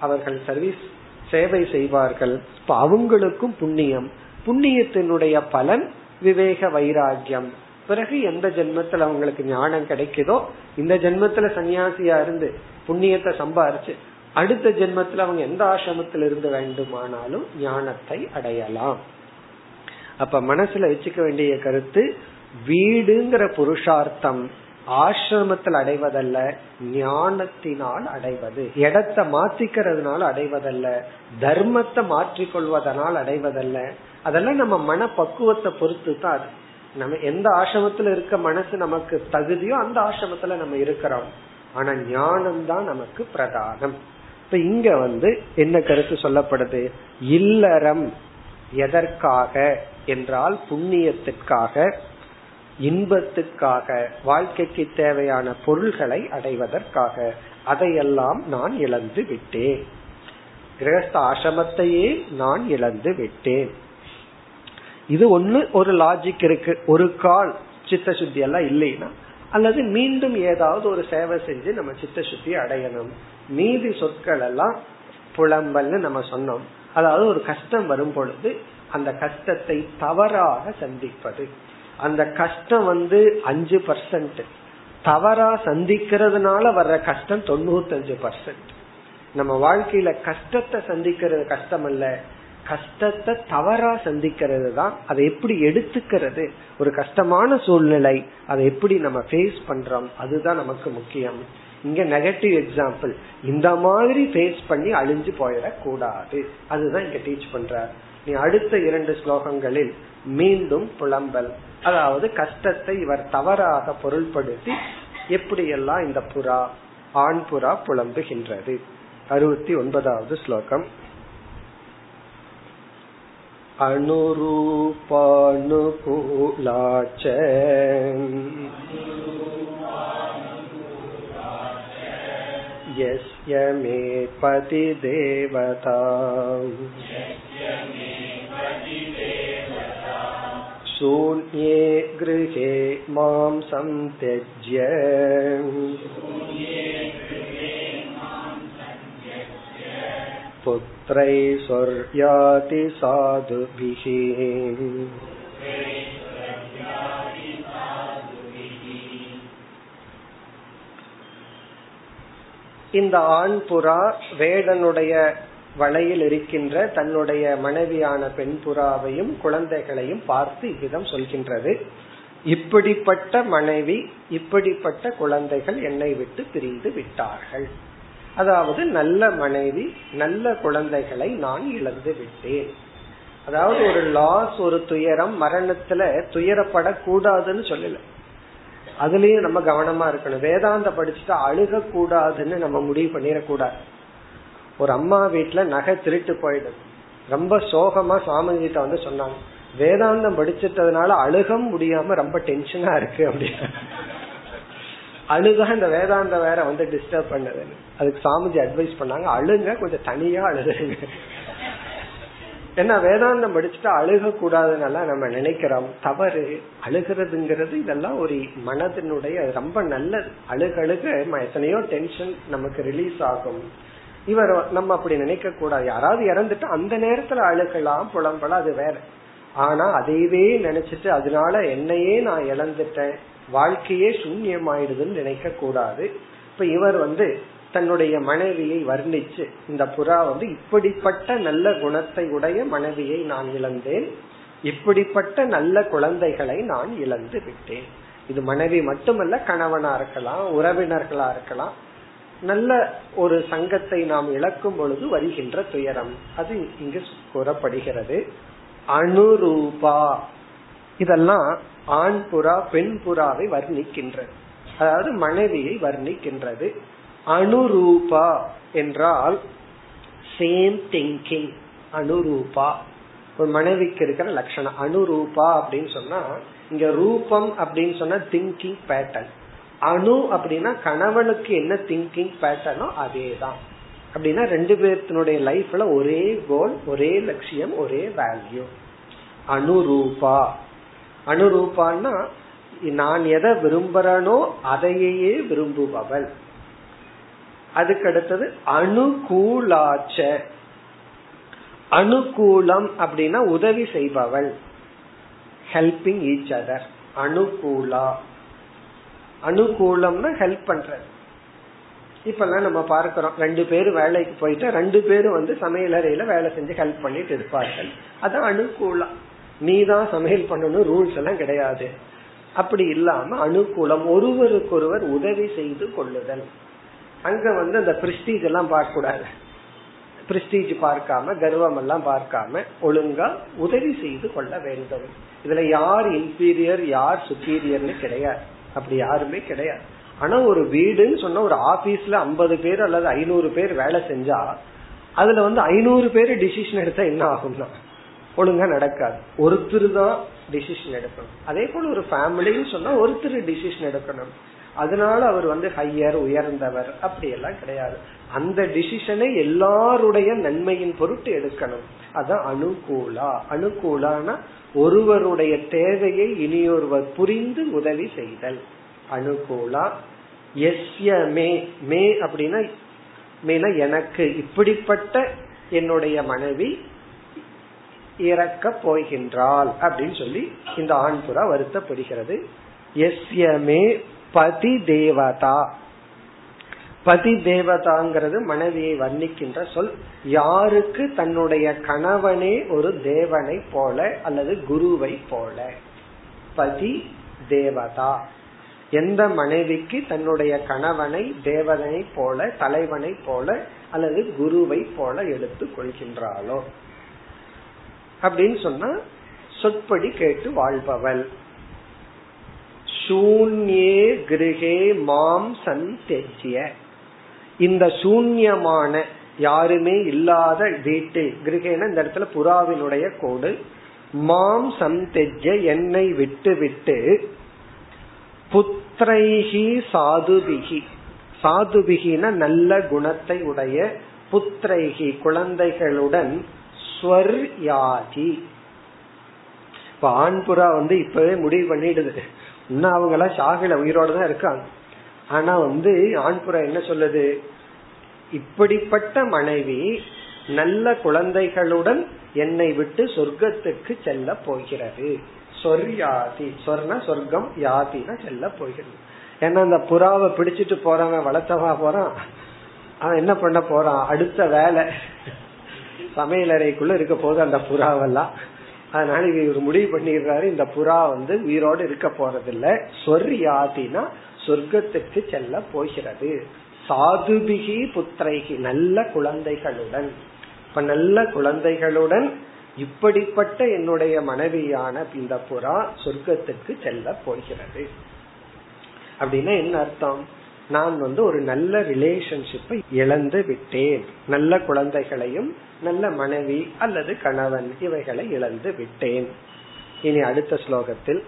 அவர்கள் சர்வீஸ் சேவை செய்வார்கள். இப்ப அவங்களுக்கும் புண்ணியம். புண்ணியத்தினுடைய பலன் விவேக வைராகியம் பிறகு எந்த ஜென்மத்துல அவங்களுக்கு ஞானம் கிடைக்குதோ இந்த ஜென்மத்துல சன்னியாசியா இருந்து புண்ணியத்தை சம்பாரிச்சு அடுத்த ஜென்மத்துல அவங்க எந்த ஆசிரமத்தில் இருந்து வேண்டுமானாலும் ஞானத்தை அடையலாம். அப்ப மனசுல வச்சுக்க வேண்டிய கருத்து வீடுங்கிற புருஷார்த்தம் ஆசிரமத்தில் அடைவதல்ல ஞானத்தினால் அடைவது. இடத்தை மாத்திக்கிறதுனால அடைவதல்ல தர்மத்தை மாற்றிக்கொள்வதனால் அடைவதல்ல. அதெல்லாம் நம்ம மன பக்குவத்தை பொறுத்து தான் அது. நம்ம எந்த ஆசிரமத்துல இருக்க மனசு நமக்கு தகுதியோ அந்த ஆசிரமத்துல நம்ம இருக்கிறோம். ஆனா ஞானம் தான் நமக்கு பிரதானம். இப்ப இங்க வந்து என்ன கருத்து சொல்லப்படுது? இல்லறம் எதற்காக என்றால் புண்ணியத்திற்காக இன்பத்துக்காக வாழ்க்கைக்கு தேவையான பொருள்களை அடைவதற்காக. அதையெல்லாம் நான் இழந்து விட்டேன். கிரகஸ்த ஆசிரமத்தையே நான் இழந்து விட்டேன். இது ஒண்ணு ஒரு லாஜிக் இருக்கு. ஒரு கால் சித்த சுத்தி எல்லாம் இல்லைன்னா அல்லது மீண்டும் ஏதாவது ஒரு சேவை செஞ்சு நம்ம சித்த சுத்தி அடையணும். மீதி சொற்கள் எல்லாம் புலம்பல்னு நம்ம சொன்னோம். அதாவது ஒரு கஷ்டம் வரும் பொழுது அந்த கஷ்டத்தை தவறாக சந்திப்பது. அந்த கஷ்டம் வந்து அஞ்சு பர்சன்ட் தவறா சந்திக்கிறதுனால வர்ற கஷ்டம் தொண்ணூத்தஞ்சு பர்சன்ட் நம்ம வாழ்க்கையில கஷ்டத்தை சந்திக்கிறது கஷ்டம் அல்ல கஷ்டத்தை தவறா சந்திக்கிறது தான் அதை எப்படி எடுத்துக்கிறது? ஒரு கஷ்டமான சூழ்நிலை அதை எப்படி நம்ம ஃபேஸ் பண்றோம்? அதுதான் நமக்கு முக்கியம். இங்க நெகட்டிவ் எக்ஸாம்பிள் இந்த மாதிரி ஃபேஸ் பண்ணி அழிஞ்சு போயிடக்கூடாது. அதுதான் இங்க டீச் பண்றார். நீ அடுத்த இரண்டு ஸ்லோகங்களில் மீண்டும் புலம்பல். அதாவது கஷ்டத்தை இவர் தவறாக பொருள்படுத்தி எப்படியெல்லாம் இந்த புறா ஆண் புறா புலம்புகின்றது. அறுபத்தி ஒன்பதாவது ஸ்லோகம். அனுரூபானுகூலா यस्य मे पतिदेवता शून्ये गृहे मां सन्त्यज्य पुत्रै स्वर्याति साधुभिः இந்த ஆண் புறா வேடனுடைய வலையில் இருக்கின்ற தன்னுடைய மனைவியான பெண் புறாவையும் குழந்தைகளையும் பார்த்து இவ்விதம் சொல்கின்றது. இப்படிப்பட்ட மனைவி இப்படிப்பட்ட குழந்தைகள் என்னை விட்டு பிரிந்து விட்டார்கள். அதாவது நல்ல மனைவி நல்ல குழந்தைகளை நான் இழந்து விட்டேன். அதாவது ஒரு லாஸ் ஒரு துயரம் மரணத்துல துயரப்படக்கூடாதுன்னு சொல்லல. அதுலயும் நம்ம கவனமா இருக்கணும். வேதாந்த படிச்சுட்டு அழுக கூடாதுன்னு நம்ம முடிவு பண்ணிடக்கூடாது. ஒரு அம்மா வீட்டுல நகை திருட்டு போயிடுது. ரொம்ப சோகமா சாமிஜிட்ட வந்து சொன்னாங்க. வேதாந்தம் படிச்சிட்டதுனால அழுக முடியாம ரொம்ப டென்ஷனா இருக்கு அப்படின்னு. அழுக இந்த வேதாந்த வேற வந்து டிஸ்டர்ப் பண்ணதுன்னு. அதுக்கு சாமிஜி அட்வைஸ் பண்ணாங்க அழுங்க கொஞ்சம் தனியா அழுதுங்க ஏன்னா வேதாந்தம் படிச்சுட்டு அழுக கூடாதுன்னு நம்ம நினைக்கிறோம். தவறு அழுகிறதுங்கிறது இதெல்லாம் ஒரு மனதினுடைய ரொம்ப நல்லது. அழுக அழுக எத்தனையோ டென்ஷன் நமக்கு ரிலீஸ் ஆகும். இவர் நம்ம அப்படி நினைக்க கூடாது யாராவது இறந்துட்டு அந்த நேரத்துல அழுகலாம் புலம்பலாம் அது வேற. ஆனா அதையவே நினைச்சிட்டு அதனால என்னையே நான் இழந்துட்டேன். வாழ்க்கையே சூன்யமாயிடுதுன்னு நினைக்க கூடாது இப்ப இவர் வந்து தன்னுடைய மனைவியை வர்ணிச்சு இந்த புறா வந்து இப்படிப்பட்ட நல்ல குணத்தை உடைய மனைவியை நான் இழந்தேன். இப்படிப்பட்ட நல்ல குழந்தைகளை நான் இழந்து விட்டேன். இது மனைவி மட்டுமல்ல கணவனா இருக்கலாம் உறவினர்களா இருக்கலாம். நல்ல ஒரு சங்கத்தை நாம் இழக்கும் பொழுது வருகின்ற துயரம். அது இங்கு கூறப்படுகிறது. அனுரூபா. இதெல்லாம் ஆண் புறா பெண் புறாவை வர்ணிக்கின்றது அதாவது மனைவியை வர்ணிக்கின்றது. அனுரூபா என்றால் சேம் திங்கிங் அனுரூபா. ஒரு மனைவிக்கு இருக்கிற லட்சணம். அனுரூபா அப்படின்னு சொன்னா இங்க ரூபம் அப்படின்னு சொன்னா திங்கிங் பேட்டர்ன் அணு அப்படின்னா கணவனுக்கு என்ன திங்கிங் பேட்டர்னோ அதே தான் அப்படின்னா ரெண்டு பேர்த்தினுடைய லைஃப்ல ஒரே கோல் ஒரே லட்சியம் ஒரே வேல்யூ அனுரூபா. அனுரூபான்னா நான் எதை விரும்புறனோ அதையே விரும்புபவள். அதுக்கு அடுத்தது அனுகூலாச்ச. அனுகூலம் அப்படின்னா உதவி செய்பவள். ஹெல்பிங் ஈச் அதர் அனுகூலா. அனுகூலம்னா ஹெல்ப் பண்றது. இப்பெல்லாம் நம்ம பார்க்கிறோம். ரெண்டு பேரும் வேலைக்கு போயிட்டு ரெண்டு பேரும் வந்து சமையலறையில வேலை செஞ்சு ஹெல்ப் பண்ணிட்டு இருப்பார்கள். அதான் அனுகூலம். நீ தான் சமையல் பண்ணணும் ரூல்ஸ் எல்லாம் கிடையாது. அப்படி இல்லாம அனுகூலம் ஒருவருக்கொருவர் உதவி செய்து கொள்ளுதல். அங்க வந்து அந்த பிரிஸ்டீஜ் எல்லாம் பார்க்க கூடாது பிரிஸ்டீஜ் பார்க்காம கர்வம் எல்லாம் பார்க்காம ஒழுங்கா உதவி செய்து கொள்ள வேண்டும். இதுல யார் இன்பீரியர் யார் சுப்பீரியர்னு கிடையாது. அப்படி யாருமே கிடையாது. ஆனா ஒரு வீடுன்னு சொன்னா ஒரு ஆபீஸ்ல ஐம்பது பேர் அல்லது ஐநூறு பேர் வேலை செஞ்சா அதுல வந்து ஐநூறு பேர் டிசிஷன் எடுத்தா என்ன ஆகும்னா ஒழுங்கா நடக்காது. ஒருத்தர் தான் டிசிஷன் எடுக்கணும். அதே போல ஒரு ஃபேமிலின்னு சொன்னா ஒருத்தர் டிசிஷன் எடுக்கணும். அதனால அவர் வந்து ஹையர் உயர்ந்தவர் அப்படி எல்லாம் கிடையாது. அந்த டிசிஷனை எல்லாருடைய நன்மையின் பொருட்டு எடுக்கணும். அதான் அனுகூலா. அனுகூலான ஒருவருடைய தேவையை இனியொருவர் புரிந்து உதவி செய்தல். அனுகூலா எஸ்ய மே மே அப்படின்னா மேல எனக்கு இப்படிப்பட்ட என்னுடைய மனைவி இறக்க போகின்றாள் அப்படின்னு சொல்லி இந்த ஆண்புறா வருத்தப்படுகிறது. எஸ்ய மே பதி தேவதா பதி தேவதாங்கிறது மனைவியை வர்ணிக்கின்ற சொல். யாருக்கு தன்னுடைய கணவனே ஒரு தேவனை போல அல்லது குருவை போல. பதி தேவதா எந்த மனைவிக்கு தன்னுடைய கணவனை தேவதனை போல தலைவனை போல அல்லது குருவை போல எடுத்து கொள்கின்றாளோ? அப்படின்னு சொன்னா சொற்படி கேட்டு வாழ்பவள். சூன்யே கிரகே மாம் சந்தெஜ்ய இந்த சூன்யமான யாருமே இல்லாத வீட்டில் கிரகேன இந்த இடத்துல புறாவினுடைய கோடு. மாம் சந்தெஜ்ய என்னை விட்டு விட்டு புத்திரைகி சாதுபிகி. சாதுபிகின நல்ல குணத்தை உடைய புத்திரைகி குழந்தைகளுடன் ஸ்வர்யாதி. இப்ப ஆண்புறா வந்து இப்பவே முடிவு பண்ணிடுது. இன்னும் அவங்க எல்லாம் சாகல உயிரோட தான் இருக்காங்க. ஆனா வந்து ஆண் புறா என்ன சொல்லுது? இப்படிப்பட்ட மனைவி நல்ல குழந்தைகளுடன் என்னை விட்டு சொர்க்கத்துக்கு செல்ல போகிறது. சொர்யாதி. சொர்ண சொர்க்கம் யாதினா செல்ல போகிறது. ஏன்னா அந்த புறாவை பிடிச்சிட்டு போறவன் வளர்த்தவா போறான். அவன் என்ன பண்ண போறான்? அடுத்த வேலை. சமையலறைக்குள்ள இருக்க போது அந்த புறாவெல்லாம். அதனால இவர் முடிவு பண்ணிடுறாரு இந்த புறா வந்து உயிரோடு இருக்க போறதில்ல. சொர்யாதினா சொர்க்கத்துக்கு செல்ல போகிறது. சாதுபிகி புத்திரைகி நல்ல குழந்தைகளுடன். இப்ப நல்ல குழந்தைகளுடன் இப்படிப்பட்ட என்னுடைய மனைவியான இந்த புறா சொர்க்கத்துக்கு செல்ல போகிறது. அப்படின்னா என்ன அர்த்தம்? நான் வந்து ஒரு நல்ல ரிலேஷன்ஷிப்பை இழந்து விட்டேன் நல்ல குழந்தைகளையும் நல்ல மனைவி அல்லது கணவன் இவைகளை இழந்து விட்டேன் இனி அடுத்த ஸ்லோகத்தில்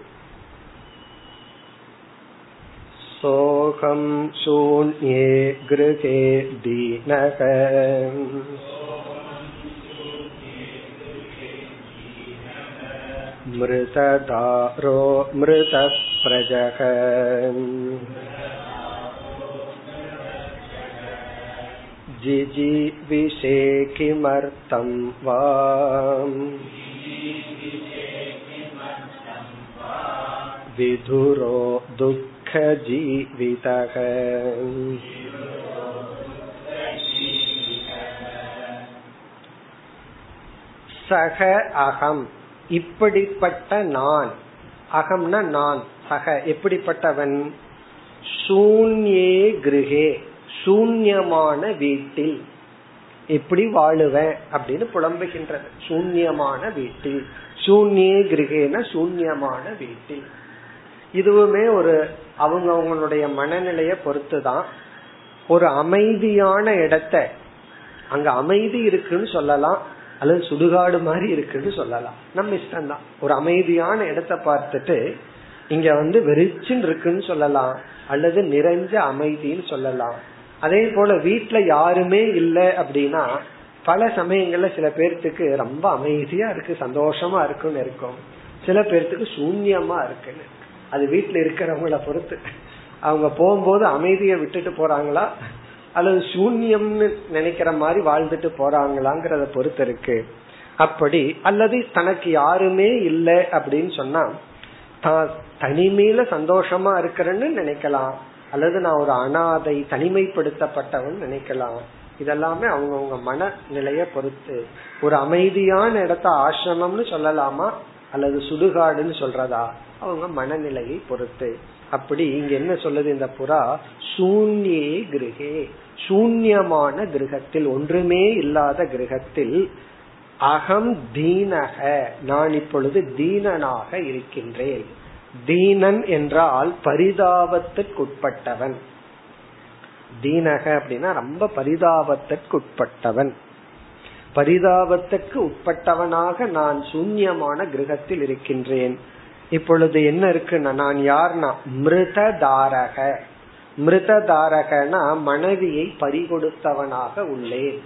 सोऽहं शून्ये गृहे दीनः मृतदारो मृतप्रजः जिजीविषे किमर्थं वा विधुरो दुःखजीवितः சக அகம் இப்படிப்பட்ட நான் அகம்னா நான் சக எப்படிப்பட்டவன் சூன்யே கிருகே சூன்யமான வீட்டில். எப்படி வாழுவேன் அப்படின்னு புலம்புகின்றது. சூன்யமான வீட்டில். சூன்யே கிரகேன சூன்யமான வீட்டில். இதுவுமே ஒரு அவங்க அவங்களுடைய மனநிலைய பொறுத்துதான். ஒரு அமைதியான இடத்த அங்க அமைதி இருக்குன்னு சொல்லலாம் அல்லது சுடுகாடு மாதிரி இருக்குன்னு சொல்லலாம். நம்ம இஷ்டம்தான். ஒரு அமைதியான இடத்த பார்த்துட்டு இங்க வந்து வெறிச்சுன்னு இருக்குன்னு சொல்லலாம் அல்லது நிறைஞ்ச அமைதின்னு சொல்லலாம். அதே போல வீட்டுல யாருமே இல்லை அப்படின்னா பல சமயங்கள்ல சில பேர்த்துக்கு ரொம்ப அமைதியா இருக்கு சந்தோஷமா இருக்குன்னு இருக்கும். சில பேர்த்துக்கு சூன்யமா இருக்குன்னு அது வீட்டுல இருக்கிறவங்கள பொறுத்து. அவங்க போகும்போது அமைதியை விட்டுட்டு போறாங்களா? அல்லது சூன்யம்னு நினைக்கிற மாதிரி வாழ்ந்துட்டு போறாங்களாங்கிறத பொறுத்து இருக்கு. அப்படி அல்லது தனக்கு யாருமே இல்லை அப்படின்னு சொன்னா தான் தனிமையில சந்தோஷமா இருக்கிறேன்னு நினைக்கலாம். அல்லது நான் ஒரு அனாதை தனிமைப்படுத்தப்பட்டவன் நினைக்கலாம். இதெல்லாமே அவங்கவுங்க மனநிலைய பொறுத்து. ஒரு அமைதியான இடத்த ஆசிரமம்னு சொல்லலாமா? அல்லது சுடுகாடுன்னு சொல்றதா? அவங்க மனநிலையை பொறுத்து. அப்படி இங்க என்ன சொல்லுது இந்த புறா? சூன்யே கிரகே. சூன்யமான கிரகத்தில் ஒன்றுமே இல்லாத கிரகத்தில் அகம் தீனக. நான் இப்பொழுது தீனனாக இருக்கின்றேன். தீனன் என்றால் பரிதாபத்திற்குட்பட்டவன். தீனக அப்படின்னா ரொம்ப பரிதாபத்திற்குட்பட்டவன். பரிதாபத்துக்கு உட்பட்டவனாக நான் சூன்யமான கிரகத்தில் இருக்கின்றேன். இப்பொழுது என்ன இருக்குன்னா நான் யார்னா மிருததாரக. மிருததாரகனா மனைவியை பறிகொடுத்தவனாக உள்ளேன்.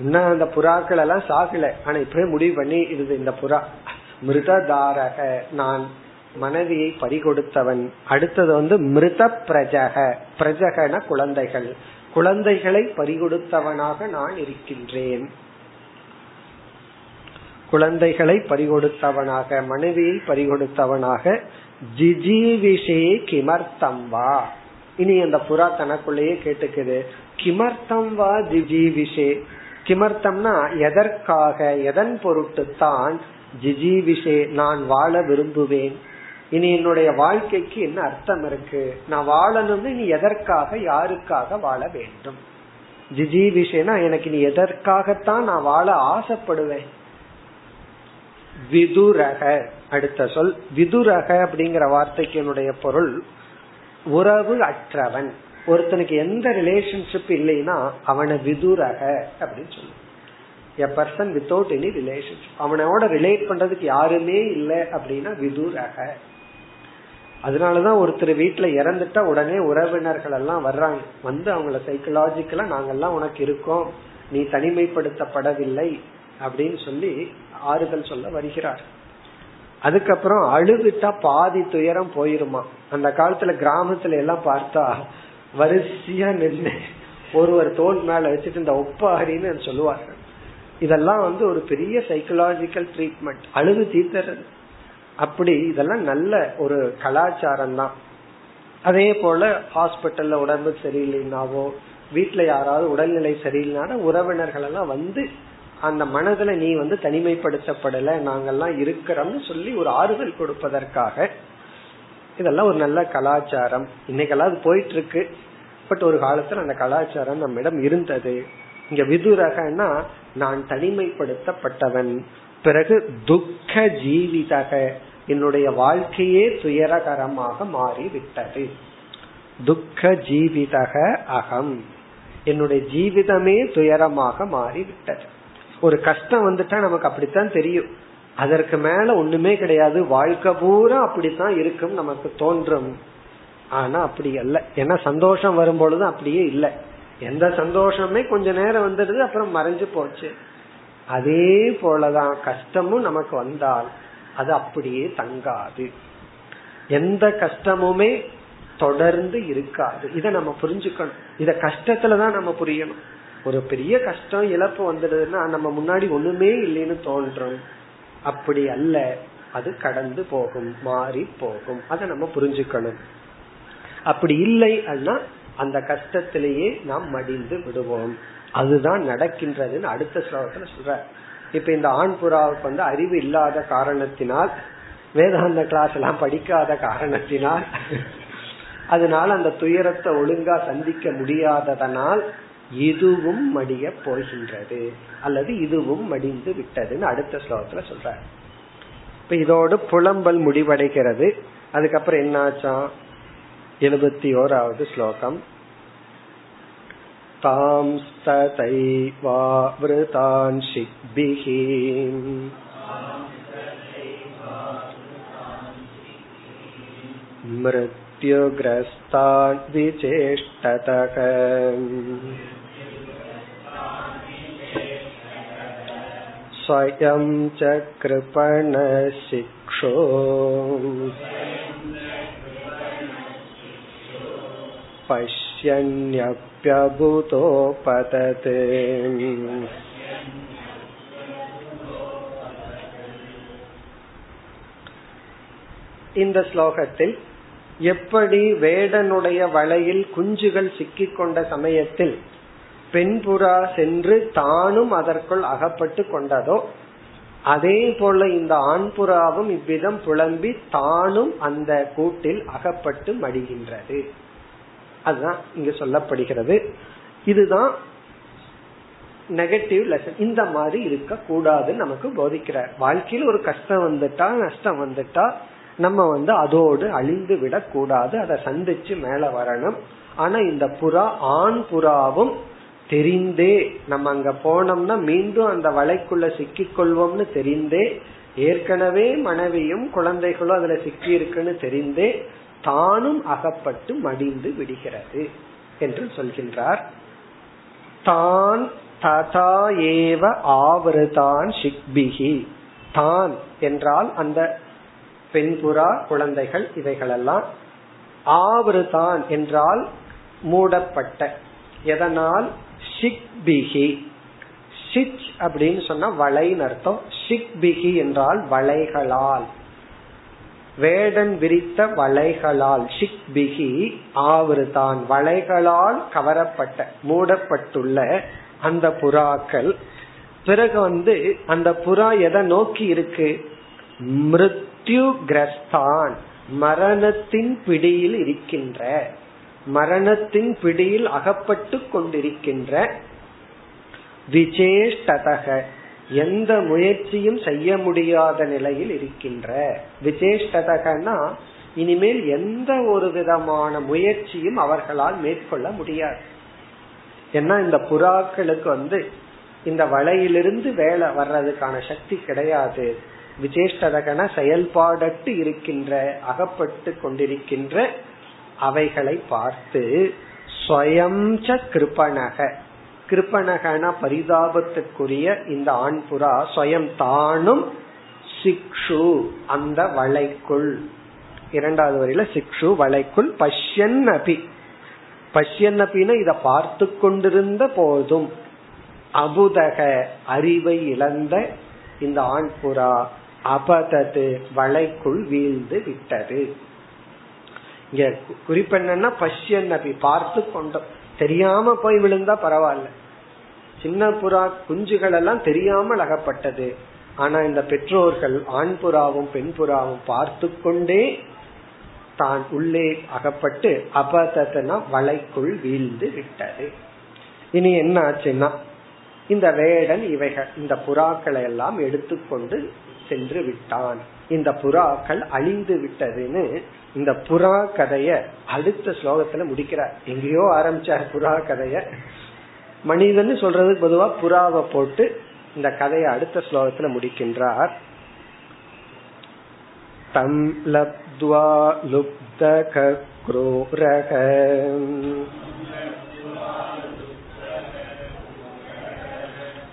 இன்னும் அந்த புறாக்கள் எல்லாம் சாகல. ஆனா இப்பவே முடிவு பண்ணி இது இந்த புறா. மிருததாரக. நான் மனைவியை பறிகொடுத்தவன். அடுத்தது வந்து மிருத பிரஜக பிரஜகன குழந்தைகள். குழந்தைகளை பறிகொடுத்தவனாக நான் இருக்கின்றேன். குழந்தைகளை பறிகொடுத்தவனாக மனைவியை பறிகொடுத்தவனாக ஜிஜிவிஷே கிமர்த்தம் வா. இனி அந்த புறா தனக்குள்ளேயே கேட்டுக்குது. கிமர்த்தம் வா ஜிஜிவிஷே. கிமர்த்தம்னா எதற்காக எதன் பொருட்டு தான் ஜிஜிவிஷே நான் வாழ விரும்புவேன். இனி என்னுடைய வாழ்க்கைக்கு என்ன அர்த்தம் இருக்கு? நான் வாழணும்னு நீ எதற்காக யாருக்காக வாழ வேண்டும்? ஜிஜிவிஷேனா எனக்கு நீ எதற்காகத்தான் நான் வாழ ஆசைப்படுவேன்? விதுரக. அடுத்த சொல் விதுரக அப்படிங்கிற வார்த்தைக்கு என்னுடைய பொருள் உறவு அற்றவன். ஒருத்தனுக்கு எந்த ரிலேஷன்ஷிப் இல்லைன்னா அவனை விதுரக அப்படின்னு சொல்லுவான் a person without any relationship அவனோட ரிலேட் பண்றதுக்கு யாருமே இல்லை அப்படின்னா விதுரக அதனாலதான் ஒருத்தர் வீட்டுல இறந்துட்டா உடனே உறவினர்கள் எல்லாம் வர்றாங்க. வந்து அவங்கள சைக்கலாஜிக்கலா நாங்கெல்லாம் உனக்கு இருக்கோம். நீ தனிமைப்படுத்தப்படவில்லை அப்படின்னு சொல்லி ஆறுதல் சொல்ல வருகிறார். அதுக்கப்புறம் அழுதுட்டா பாதி துயரம் போயிருமா? அந்த காலத்துல கிராமத்துல எல்லாம் பார்த்தா வரிசையா நின்று ஒருவர் தோல் மேல வச்சுட்டு இந்த ஒப்பாரின்னு சொல்லுவார்கள். இதெல்லாம் வந்து ஒரு பெரிய சைக்கலாஜிக்கல் ட்ரீட்மெண்ட் அழுது தீர்த்தறது அப்படி இதெல்லாம் நல்ல ஒரு கலாச்சாரம் தான் அதே போல ஹாஸ்பிட்டல்ல உடம்பு சரியில்லைனாவோ வீட்டுல யாராவது உடல்நிலை சரியில்லைனாலும் உறவினர்கள் எல்லாம் வந்து அந்த மனதுல நீ வந்து தனிமைப்படுத்தப்படல நாங்கெல்லாம் இருக்கிறோம்னு சொல்லி ஒரு ஆறுதல் கொடுப்பதற்காக. இதெல்லாம் ஒரு நல்ல கலாச்சாரம். இன்னைக்கெல்லாம் அது போயிட்டு இருக்கு பட் ஒரு காலத்துல அந்த கலாச்சாரம் நம்மிடம் இருந்தது. இங்க விதுரகன்னா நான் தனிமைப்படுத்தப்பட்டவன். பிறகு துக்க ஜீவிதக என்னுடைய வாழ்க்கையே துயரகரமாக மாறிவிட்டது. துக்க ஜீவிதக அகம் என்னுடைய ஜீவிதமே துயரமாக மாறிவிட்டது. ஒரு கஷ்டம் வந்துட்டா நமக்கு அப்படித்தான் தெரியும். அதற்கு மேல ஒண்ணுமே கிடையாது. வாழ்க்கை பூரா அப்படித்தான் இருக்கும் நமக்கு தோன்றும். ஆனா அப்படி அல்ல. ஏன்னா சந்தோஷம் வரும் பொழுது அப்படியே இல்லை. எந்த சந்தோஷமே கொஞ்ச நேரம் வந்துடுது அப்புறம் மறைஞ்சு போச்சு. அதே போலதான் கஷ்டமும் நமக்கு வந்தால் அது அப்படியே தங்காது. எந்த கஷ்டமுமே தொடர்ந்து இருக்காது. இத நம்ம புரிஞ்சுக்கணும். இத கஷ்டத்துலதான் நம்ம புரியணும். ஒரு பெரிய கஷ்டம் இழப்பு வந்துடுதுன்னா நம்ம முன்னாடி ஒண்ணுமே இல்லைன்னு தோன்றும் அப்படி அல்ல. அது கடந்து போகும் மாறி போகும். அதை நம்ம புரிஞ்சுக்கணும். அப்படி இல்லை அப்படின்னா அந்த கஷ்டத்திலேயே நாம் மடிந்து விடுவோம். அதுதான் நடக்கின்றதுன்னு அடுத்த ஸ்லோகத்துல சொல்ற. இப்ப இந்த ஆண் புறாவுக்கு வந்து அறிவு இல்லாத காரணத்தினால் வேதாந்த கிளாஸ் எல்லாம் படிக்காத காரணத்தினால் அதனால அந்த துயரத்தை ஒழுங்கா சந்திக்க முடியாததனால் இதுவும் மடிய போகின்றது. அல்லது இதுவும் மடிந்து விட்டதுன்னு அடுத்த ஸ்லோகத்துல சொல்ற. இப்ப இதோடு புலம்பல் முடிவடைகிறது. அதுக்கப்புறம் என்னாச்சா எழுபத்தி ஓராவது ஸ்லோகம் தாம் तथैवावृतान् शिग्भिः मृत्युग्रस्तान् विचेष्टतः स्वयं च कृपणशिक्षो पश्यन्यप्यभूतोपतत् இந்த ஸ்லோகத்தில் எப்படி வேடனுடைய வலையில் குஞ்சுகள் சிக்கிக்கொண்ட சமயத்தில் பெண்புறா சென்று தானும் அதற்குள் அகப்பட்டு கொண்டதோ அதே போல இந்த ஆண்புறாவும் இவ்விதம் புலம்பி தானும் அந்த கூட்டில் அகப்பட்டு மடிகின்றது அதுதான் இங்க சொல்லப்படுகிறது. இதுதான் நெகட்டிவ் லெசன் இந்த மாதிரி இருக்க கூடாதுன்னு நமக்கு போதிக்கிறார். வாழ்க்கையில் ஒரு கஷ்டம் வந்துட்டா நஷ்டம் வந்துட்டா நம்ம வந்து அதோடு அழிந்து விடக் கூடாது அதை சந்திச்சு மேல வரணும். ஆனா இந்த புறா ஆண் புறாவும் தெரிந்தே நம்ம அங்க போனோம்னா மீண்டும் அந்த வலைக்குள்ள சிக்கிக் கொள்வோம்னு தெரிந்தே ஏற்கனவே மனைவியும் குழந்தைகளும் அதுல சிக்கி இருக்குன்னு தெரிந்தே தானும் அகப்பட்டு மடிந்து விடுகிறது என்று சொல்கின்றார். தான் ததா ஏவ ஆவருதான் ஷிக்பிகி தான் என்றால் அந்த பெண்புறா குழந்தைகள் இவைகளெல்லாம் ஆவருதான் என்றால் மூடப்பட்ட. எதனால்? ஷிக்பிகி ஷிச் அப்படின்னு சொன்னா வளைன்னு அர்த்தம். ஷிக்பிகி என்றால் வளைகளால். வேடன் விரித்த வலைகளால் ஷிக் பிகி ஆவருதான் வலைகளால் கவரப்பட்ட மூடப்பட்டுள்ள அந்த புறாக்கள். பிறகு வந்து அந்த புறா எதை நோக்கி இருக்கு? மிருத்யு கிரஸ்தான் மரணத்தின் பிடியில் இருக்கின்ற மரணத்தின் பிடியில் அகப்பட்டு கொண்டிருக்கின்ற விஜேஷ்டதக எந்த முயற்சியும் செய்ய முடியாத நிலையில் இருக்கின்ற. விசேஷ்டதகனா இனிமேல் எந்த ஒரு விதமான முயற்சியும் அவர்களால் மேற்கொள்ள முடியாது. ஏன்னா இந்த புறாக்களுக்கு வந்து இந்த வலையிலிருந்து வேலை வர்றதுக்கான சக்தி கிடையாது. விசேஷ்டதகன செயல்பாடட்டு இருக்கின்ற அகப்பட்டு கொண்டிருக்கின்ற அவைகளை பார்த்து ஸ்வயம் கிருப்பணகன பரிதாபத்துக்குரிய இந்த ஆண் புறா ஸ்வயம் தானும் சிக்ஷு அந்த வலைக்குள். இரண்டாவது வரையில சிக்ஷு வலைக்குள் பஷ்யன் அபி பஷ்யன் அபின்னு இத பார்த்து கொண்டிருந்த போதும் அபுதக அறிவை இழந்த இந்த ஆண் புறா அபதது வலைக்குள் வீழ்ந்து விட்டது. இங்க குறிப்பென்னா பஷ்யன் அபி பார்த்து கொண்டோம். தெரியாம போய் விழுந்தா பரவாயில்ல. சின்ன புறா குஞ்சுகள் எல்லாம் தெரியாமல் அகப்பட்டது ஆனா இந்த பெற்றோர்கள் ஆண் புறாவும் பெண் புறாவும் பார்த்து கொண்டே தான் உள்ளே அகப்பட்டு அபதனா வலைக்குள் வீழ்ந்து விட்டது. இனி என்ன ஆச்சுன்னா இந்த வேடன் இவைகள் இந்த புறாக்களை எல்லாம் எடுத்துக்கொண்டு சென்று விட்டான். இந்த புறாக்கள் அழிந்து விட்டதுன்னு இந்த புறா கதைய அடுத்த ஸ்லோகத்துல முடிக்கிறார். எங்கேயோ ஆரம்பிச்சார் புறா கதைய. மனிதன் சொல்றதுக்கு பொதுவா புறாவை போட்டு இந்த கதையை அடுத்த ஸ்லோகத்துல முடிக்கின்றார். தம் லப்துவா லுப்தக குரோரக.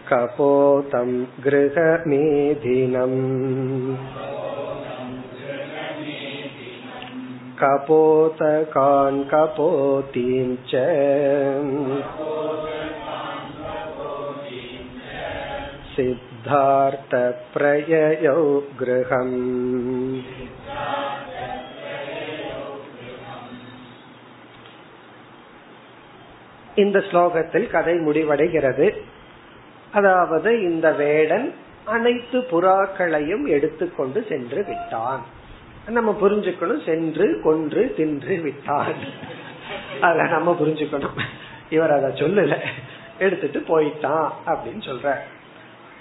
கபோதம் கிரகமேதினம் कपोतकान् कपोतीं च सिद्धार्थप्रययौ गृहम् இந்த ஸ்லோகத்தில் கதை முடிவடைகிறது அதாவது இந்த வேடன் அனைத்து புறாக்களையும் எடுத்துக்கொண்டு சென்று விட்டான் நம்ம புரிஞ்சுக்கணும் சென்று கொன்று தின்று விட்டார். அத நம்ம புரிஞ்சுக்கணும். இவர் அத சொல்லல. எடுத்துட்டு போயிட்டான் அப்படின்னு சொல்ற.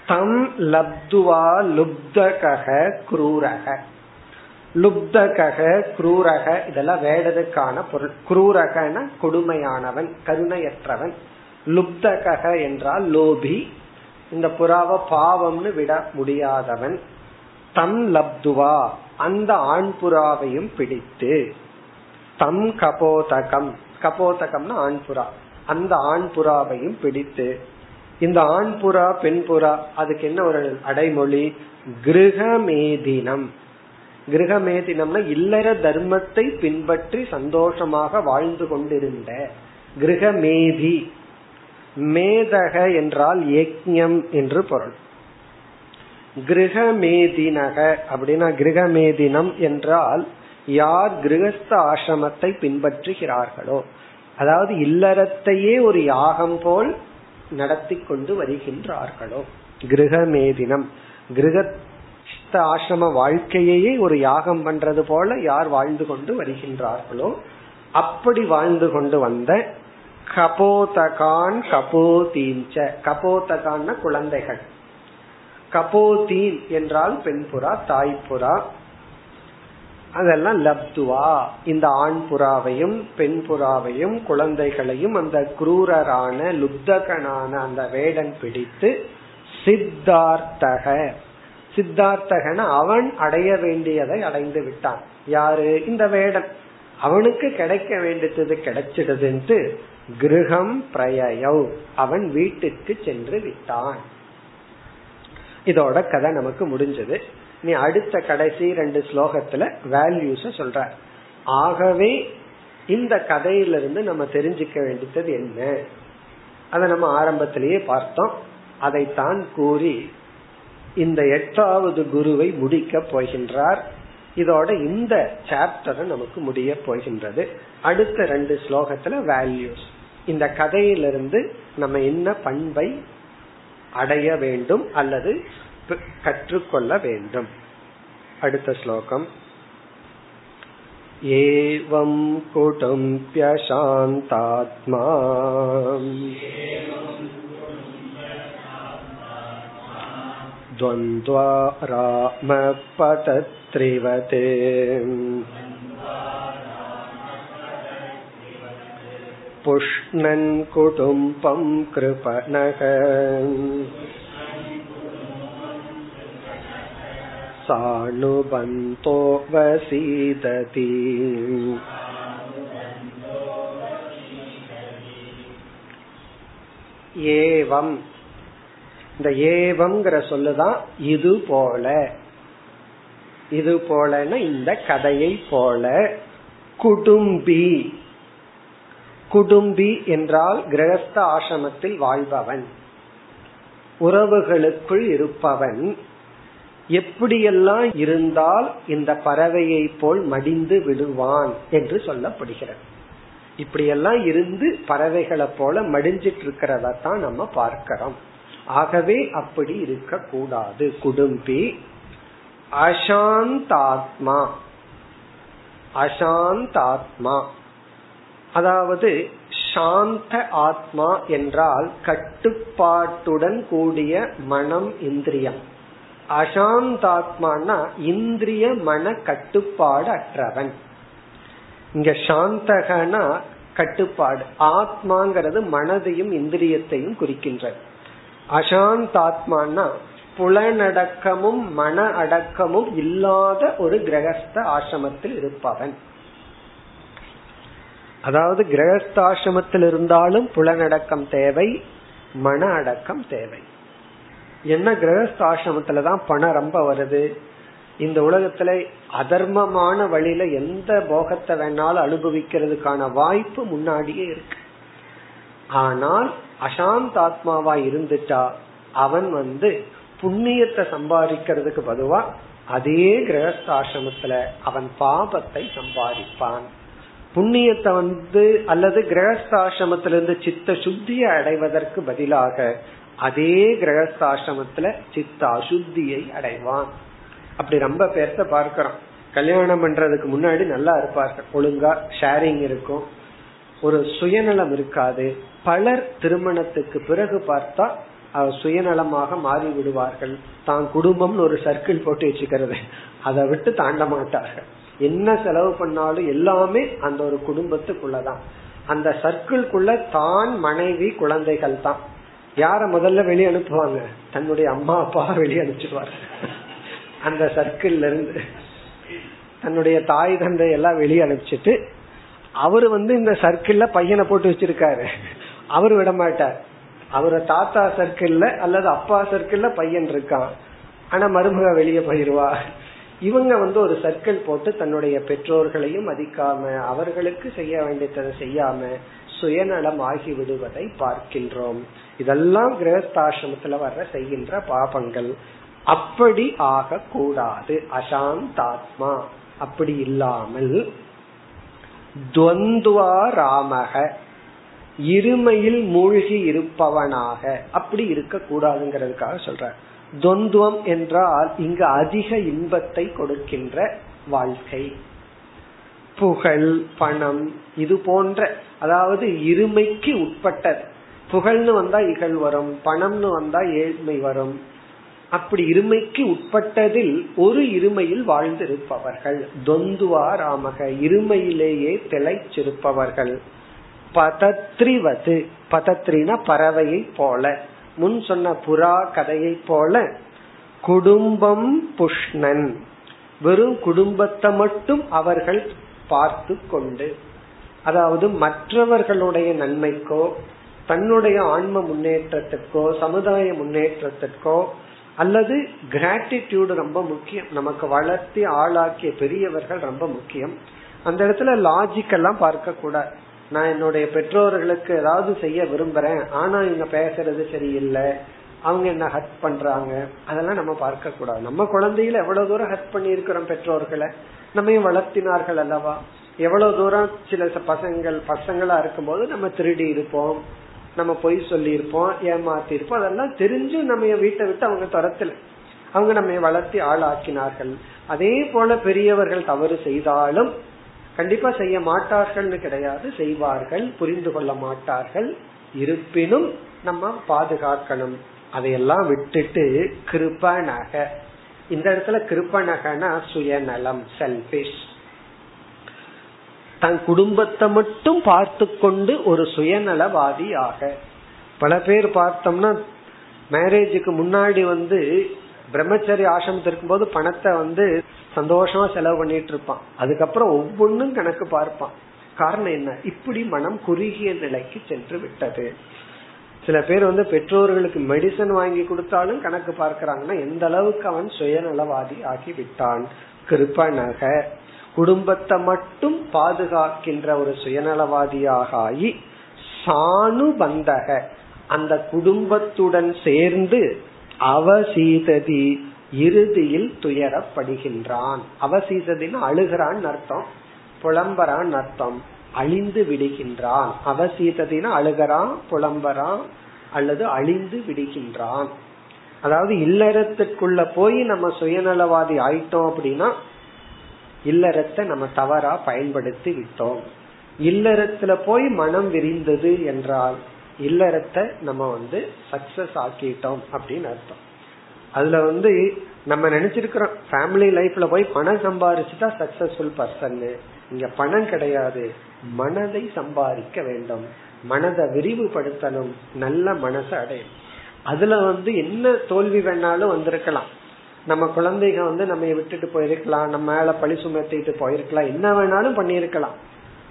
தம் லப்துவா லுப்தக குரூரக லுப்தக குரூரக இதெல்லாம் வேடதுக்கான பொருள். குரூரகன கொடுமையானவன் கருணையற்றவன். லுப்தக என்றால் லோபி. இந்த புறாவை பாவம்னு விட முடியாதவன். தம் லப்துவா அந்த ஆண் புறாவையும் பிடித்து தம் கபோதகம் கபோதகம்னா ஆண் புறா அந்த ஆண் புறாவையும் பிடித்து இந்த ஆண் புறா பெண் புறா அதுக்கு என்ன ஒரு அடைமொழி? கிரகமேதினம். கிரகமேதினம்னா இல்லற தர்மத்தை பின்பற்றி சந்தோஷமாக வாழ்ந்து கொண்டிருந்த கிரகமேதி. மேதக என்றால் யக்ஞம் என்று பொருள். கிரகமேதினக அப்படின்னா கிரகமேதினம் என்றால் யார் கிரகஸ்த ஆசிரமத்தை பின்பற்றுகிறார்களோ. அதாவது இல்லறத்தையே ஒரு யாகம் போல் நடத்தி கொண்டு வருகின்றார்களோ. கிரகமேதினம். கிரகஸ்த ஆசிரம வாழ்க்கையையே ஒரு யாகம் பண்றது போல யார் வாழ்ந்து கொண்டு வருகின்றார்களோ அப்படி வாழ்ந்து கொண்டு வந்த கபோதகான் கபோதீஞ்ச. கபோதகான் குழந்தைகள். கபோதீன் என்றால் பெண்புறா தாய்ப்புறா அதெல்லாம் லப்துவா. இந்த ஆண் புறாவையும் பெண் புறாவையும் குழந்தைகளையும் அந்த குரூரரான லுப்தகனான அந்த வேடன் பிடித்து சித்தார்த்தக. சித்தார்த்தகன அவன் அடைய வேண்டியதை அடைந்து விட்டான். யாரு? இந்த வேடன். அவனுக்கு கிடைக்க வேண்டியது கிடைச்சிடுதுன்ட்டு கிரகம் பிரயவ் அவன் வீட்டுக்கு சென்று விட்டான். இதோட கதை நமக்கு முடிஞ்சது. நீ அடுத்த கடைசி ரெண்டு ஸ்லோகத்துல வேல்யூஸ சொல்ற ஆகவே இந்த கதையிலிருந்து நம்ம தெரிஞ்சுக்க வேண்டியது என்ன? அதை நம்ம ஆரம்பத்திலேயே பார்த்தோம். அதைத்தான் கூறி இந்த எட்டாவது குருவை முடிக்க போகின்றார். இதோட இந்த சாப்டர் நமக்கு முடிய போகின்றது. அடுத்த ரெண்டு ஸ்லோகத்துல வேல்யூஸ் இந்த கதையிலிருந்து நம்ம என்ன பண்பை அடைய வேண்டும் அல்லது கற்றுக்கொள்ள வேண்டும் அடுத்த ஸ்லோகம் ஏவம் குடும்பியசாந்தாத்மா द्वन्द्वा रामपतत्रिवते पुष्णन् कुटुम्बं कृपणः सानुबन्तो वसीदति ஏவம் இந்த ஏவம்ங்கிற சொல்லுதான் இது போல இது போலன்னா இந்த கதையை போல குடும்பி குடும்பி என்றால் கிரகஸ்த ஆசிரமத்தில் வாழ்பவன். உறவுகளுக்குள் இருப்பவன். எப்படியெல்லாம் இருந்தால் இந்த பறவையை போல் மடிந்து விடுவான் என்று சொல்லப்படுகிறது. இப்படியெல்லாம் இருந்து பறவைகளை போல மடிஞ்சிட்டு இருக்கிறத தான் நம்ம பார்க்கிறோம். ஆகவே அப்படி இருக்க கூடாது குடும்பி அசாந்தாத்மா. அசாந்தாத்மா. அதாவது சாந்த ஆத்மா என்றால் கட்டுப்பாட்டுடன் கூடிய மனம் இந்திரியம். அசாந்தாத்மானா இந்திரிய மன கட்டுப்பாடு அற்றவன். இங்க சாந்தகனா கட்டுப்பாடு. ஆத்மாங்கிறது மனதையும் இந்திரியத்தையும் குறிக்கின்றது. அசாந்தாத்மானா புலனடக்கமும் மன அடக்கமும் இல்லாத ஒரு கிரகஸ்த ஆசிரமத்தில் இருப்பவன். அதாவது கிரகஸ்தாசிரமத்தில் இருந்தாலும் புலனடக்கம் தேவை மன அடக்கம் தேவை. என்ன கிரகஸ்தாசிரமத்துலதான் பணம் ரொம்ப வருது? இந்த உலகத்துல அதர்மமான வழியில எந்த போகத்தை வேணாலும் அனுபவிக்கிறதுக்கான வாய்ப்பு முன்னாடியே இருக்கு. ஆனால் அசாந்த ஆத்மாவா இருந்துட்டா அவன் வந்து புண்ணியத்தை சம்பாதிக்கிறதுக்கு பதுவா அதே கிரகஸ்தாசிரமத்துல அவன் பாபத்தை சம்பாதிப்பான். புண்ணியத்தை வந்து அல்லது கிரகஸ்தாசிரமத்திலிருந்து சித்த சுத்தியை அடைவதற்கு பதிலாக அதே கிரகஸ்தாசிரமத்துல சித்த அசுத்தியை அடைவான். அப்படி ரொம்ப பேர்த்த பார்க்கிறோம். கல்யாணம் பண்றதுக்கு முன்னாடி நல்லா இருப்பார்கள். ஒழுங்கா ஷேரிங் இருக்கும். ஒரு சுயநலம் இருக்காது. பலர் திருமணத்துக்கு பிறகு பார்த்தா சுயநலமாக மாறி விடுவார்கள் தான் குடும்பம்னு ஒரு சர்க்கிள் போட்டு வச்சுக்கிறது. அதை விட்டு தாண்ட மாட்டார்கள். என்ன செலவு பண்ணாலும் எல்லாமே அந்த ஒரு குடும்பத்துக்குள்ளதான். அந்த சர்க்கிள்குள்ள தான் மனைவி குழந்தைகள் தான். யார முதல்ல வெளியே அனுப்புவாங்க? தன்னுடைய அம்மா அப்பா வெளியே அனுப்பிச்சிடுவார். அந்த சர்க்கிள்ல இருந்து தன்னுடைய தாய் தந்தை எல்லாம் வெளியே அனுப்பிச்சிட்டு அவரு வந்து இந்த சர்க்கிள்ல பையனை போட்டு வச்சிருக்காரு. அவரு விட மாட்டார். அவர தாத்தா சர்க்கிள்ல அல்லது அப்பா சர்க்கிள்ல பையன் இருக்கான். ஆனா மருமக வெளியே போயிருவா. இவங்க வந்து ஒரு சர்க்கிள் போட்டு தன்னுடைய பெற்றோர்களையும் மதிக்காம அவர்களுக்கு செய்ய வேண்டியதை செய்யாம சுயநலம் ஆகி விடுவதை பார்க்கின்றோம். இதெல்லாம் கிரகஸ்தாசிரமத்துல வர்ற செய்கின்ற பாபங்கள். அப்படி ஆக கூடாது அசாந்தாத்மா. அப்படி இல்லாமல் துவந்துவா ராமக. இருமையில் மூழ்கி இருப்பவனாக. அப்படி இருக்க கூடாதுங்கிறதுக்காக சொல்ற துவந்துவம் என்றால் இங்கு அதிக இன்பத்தை கொடுக்கின்ற வாழ்க்கை. புகழ் பணம் இது போன்ற அதாவது இருமைக்கு உட்பட்டது. புகழ்னு வந்தா இகழ் வரும் பணம்னு வந்தா ஏழ்மை வரும். அப்படி இருமைக்கு உட்பட்டதில் ஒரு இருமையில் வாழ்ந்திருப்பவர்கள். தொந்துவா ராமக இருமையிலேயே திளைச்சிருப்பவர்கள். பதத்ரிவது பதத்ரினா பறவையை போல. முன் சொன்ன புறா கதையை போல குடும்பம் புஷ்ணன். வெறும் குடும்பத்தை மட்டும் அவர்கள் பார்த்து கொண்டு அதாவது மற்றவர்களுடைய நன்மைக்கோ தன்னுடைய ஆன்ம முன்னேற்றத்திற்கோ சமுதாய முன்னேற்றத்திற்கோ அல்லது கிராட்டிடியூடு ரொம்ப முக்கியம். நமக்கு வளர்த்தி ஆளாக்கிய பெரியவர்கள் ரொம்ப முக்கியம். அந்த இடத்துல லாஜிக் எல்லாம் பார்க்க கூடாது நான் என்னுடைய பெற்றோர்களுக்கு ஏதாவது செய்ய விரும்புறேன் ஆனா இவங்க பேசுறது சரியில்லை அவங்க என்ன ஹட் பண்றாங்க அதெல்லாம் நம்ம பார்க்க கூடாது நம்ம குழந்தையில எவ்வளவு தூரம் ஹட் பண்ணிருக்கிறோம் பெற்றோர்களை? நம்மையும் வளர்த்தினார்கள் அல்லவா? எவ்வளவு தூரம் சில பசங்கள் பசங்களா இருக்கும்போது நம்ம திருடி இருப்போம் நம்ம பொய் சொல்லி இருப்போம் ஏமாத்தி இருப்போம் அதெல்லாம் தெரிஞ்சு நம்ம வீட்டை விட்டு அவங்க துரத்துல. அவங்க நம்ம வளர்த்தி ஆளாக்கினார்கள். அதே போல பெரியவர்கள் தவறு செய்தாலும் கண்டிப்பா செய்ய மாட்டார்கள்னு கிடையாது செய்வார்கள் புரிந்து கொள்ள மாட்டார்கள். இருப்பினும் நம்ம பாதுகாக்கணும். அதையெல்லாம் விட்டுட்டு கிருபனக இந்த இடத்துல கிருப்பனகனா சுயநலம் செல்பிஷ் தன் குடும்பத்தை மட்டும் பார்த்து கொண்டு ஒரு சுயநலவாதி ஆக பல பேர் பார்த்தோம்னா மேரேஜுக்கு முன்னாடி வந்து பிரம்மச்சரி ஆசிரமத்தில் இருக்கும்போது பணத்தை வந்து சந்தோஷமா செலவு பண்ணிட்டு இருப்பான். அதுக்கப்புறம் ஒவ்வொன்றும் கணக்கு பார்ப்பான். காரணம் என்ன? இப்படி மனம் குறுகிய நிலைக்கு சென்று விட்டது. சில பேர் வந்து பெற்றோர்களுக்கு மெடிசன் வாங்கி கொடுத்தாலும் கணக்கு பார்க்கிறாங்கன்னா எந்த அளவுக்கு அவன் சுயநலவாதி ஆகி விட்டான்? கிருப்பனக குடும்பத்தை மட்டும் பாதுகாக்கின்ற ஒரு சுயநலவாதியாக ஆகி சாணுபந்தக அந்த குடும்பத்துடன் சேர்ந்து அவசீததி இறுதியில் துயரப்படுகின்றான். அவசீதத்தின் அழுகிறான் அர்த்தம் புலம்பரான் அர்த்தம் அழிந்து விடுகின்றான். அவசீதத்தின அழுகிறான் புலம்பரான் அல்லது அழிந்து விடுகின்றான். அதாவது இல்லறத்துக்குள்ள போய் நம்ம சுயநலவாதி ஆயிட்டோம் அப்படின்னா இல்லறத்தை நம்ம தவறா பயன்படுத்தி விட்டோம். இல்லறத்துல போய் மனம் விரிந்தது என்றால் இல்லறத்தை நம்ம வந்து சக்சஸ் ஆக்கிட்டோம் அப்படின்னு அர்த்தம். அதுல வந்து நம்ம நினைச்சிருக்கிறோம் ஃபேமிலி லைஃப்ல போய் பணம் சம்பாரிச்சுட்டா சக்சஸ்ஃபுல் பர்சன் இங்க பணம் கிடையாது. மனதை சம்பாதிக்க வேண்டும். மனதை விரிவுபடுத்தணும். நல்ல மனசை அடையும் அதுல வந்து என்ன தோல்வி வேணாலும் வந்திருக்கலாம். நம்ம குழந்தைங்க வந்து நம்ம விட்டுட்டு போயிருக்கலாம். நம்ம மேல பழி சுமத்திட்டு போயிருக்கலாம். என்ன வேணாலும் பண்ணிருக்கலாம்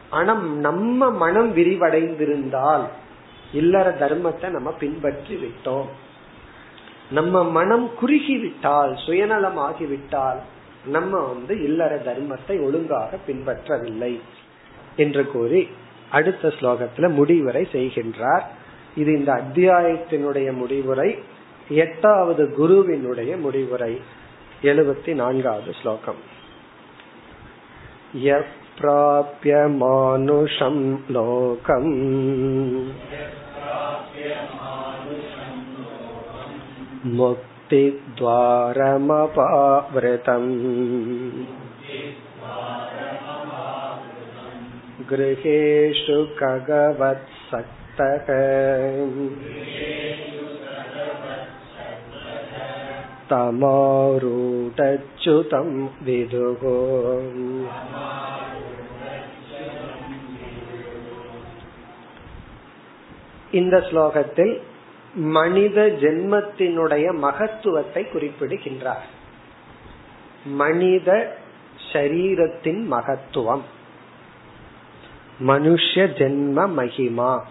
ஆனா நம்ம மனம் விரிவடைந்திருந்தால் இல்லற தர்மத்தை நம்ம பின்பற்றி விட்டோம் நம்ம மனம் குறுகி விட்டால் சுயநலம் ஆகிவிட்டால் நம்ம வந்து இல்லற தர்மத்தை ஒழுங்காக பின்பற்றவில்லை என்று கூறி அடுத்த ஸ்லோகத்துல முடிவுரை செய்கின்றார் இது இந்த அத்தியாயத்தினுடைய முடிவுரை எட்டாவது குருவினுடைய முடிவுரை எழுபத்தி நான்காவது ஸ்லோகம் यप्राप्य मानुषं लोकम् मुक्तिद्वारमपावृतम् गृहेषु कगवत्सक्तः तमारूढच्युतं विदुः இந்த ஸ்லோகத்தில் மனித ஜென்மத்தினுடைய மகத்துவத்தை குறிப்பிடுகின்றார். மனித சரீரத்தின் மகத்துவம். மனுஷ ஜென்ம மகிமா.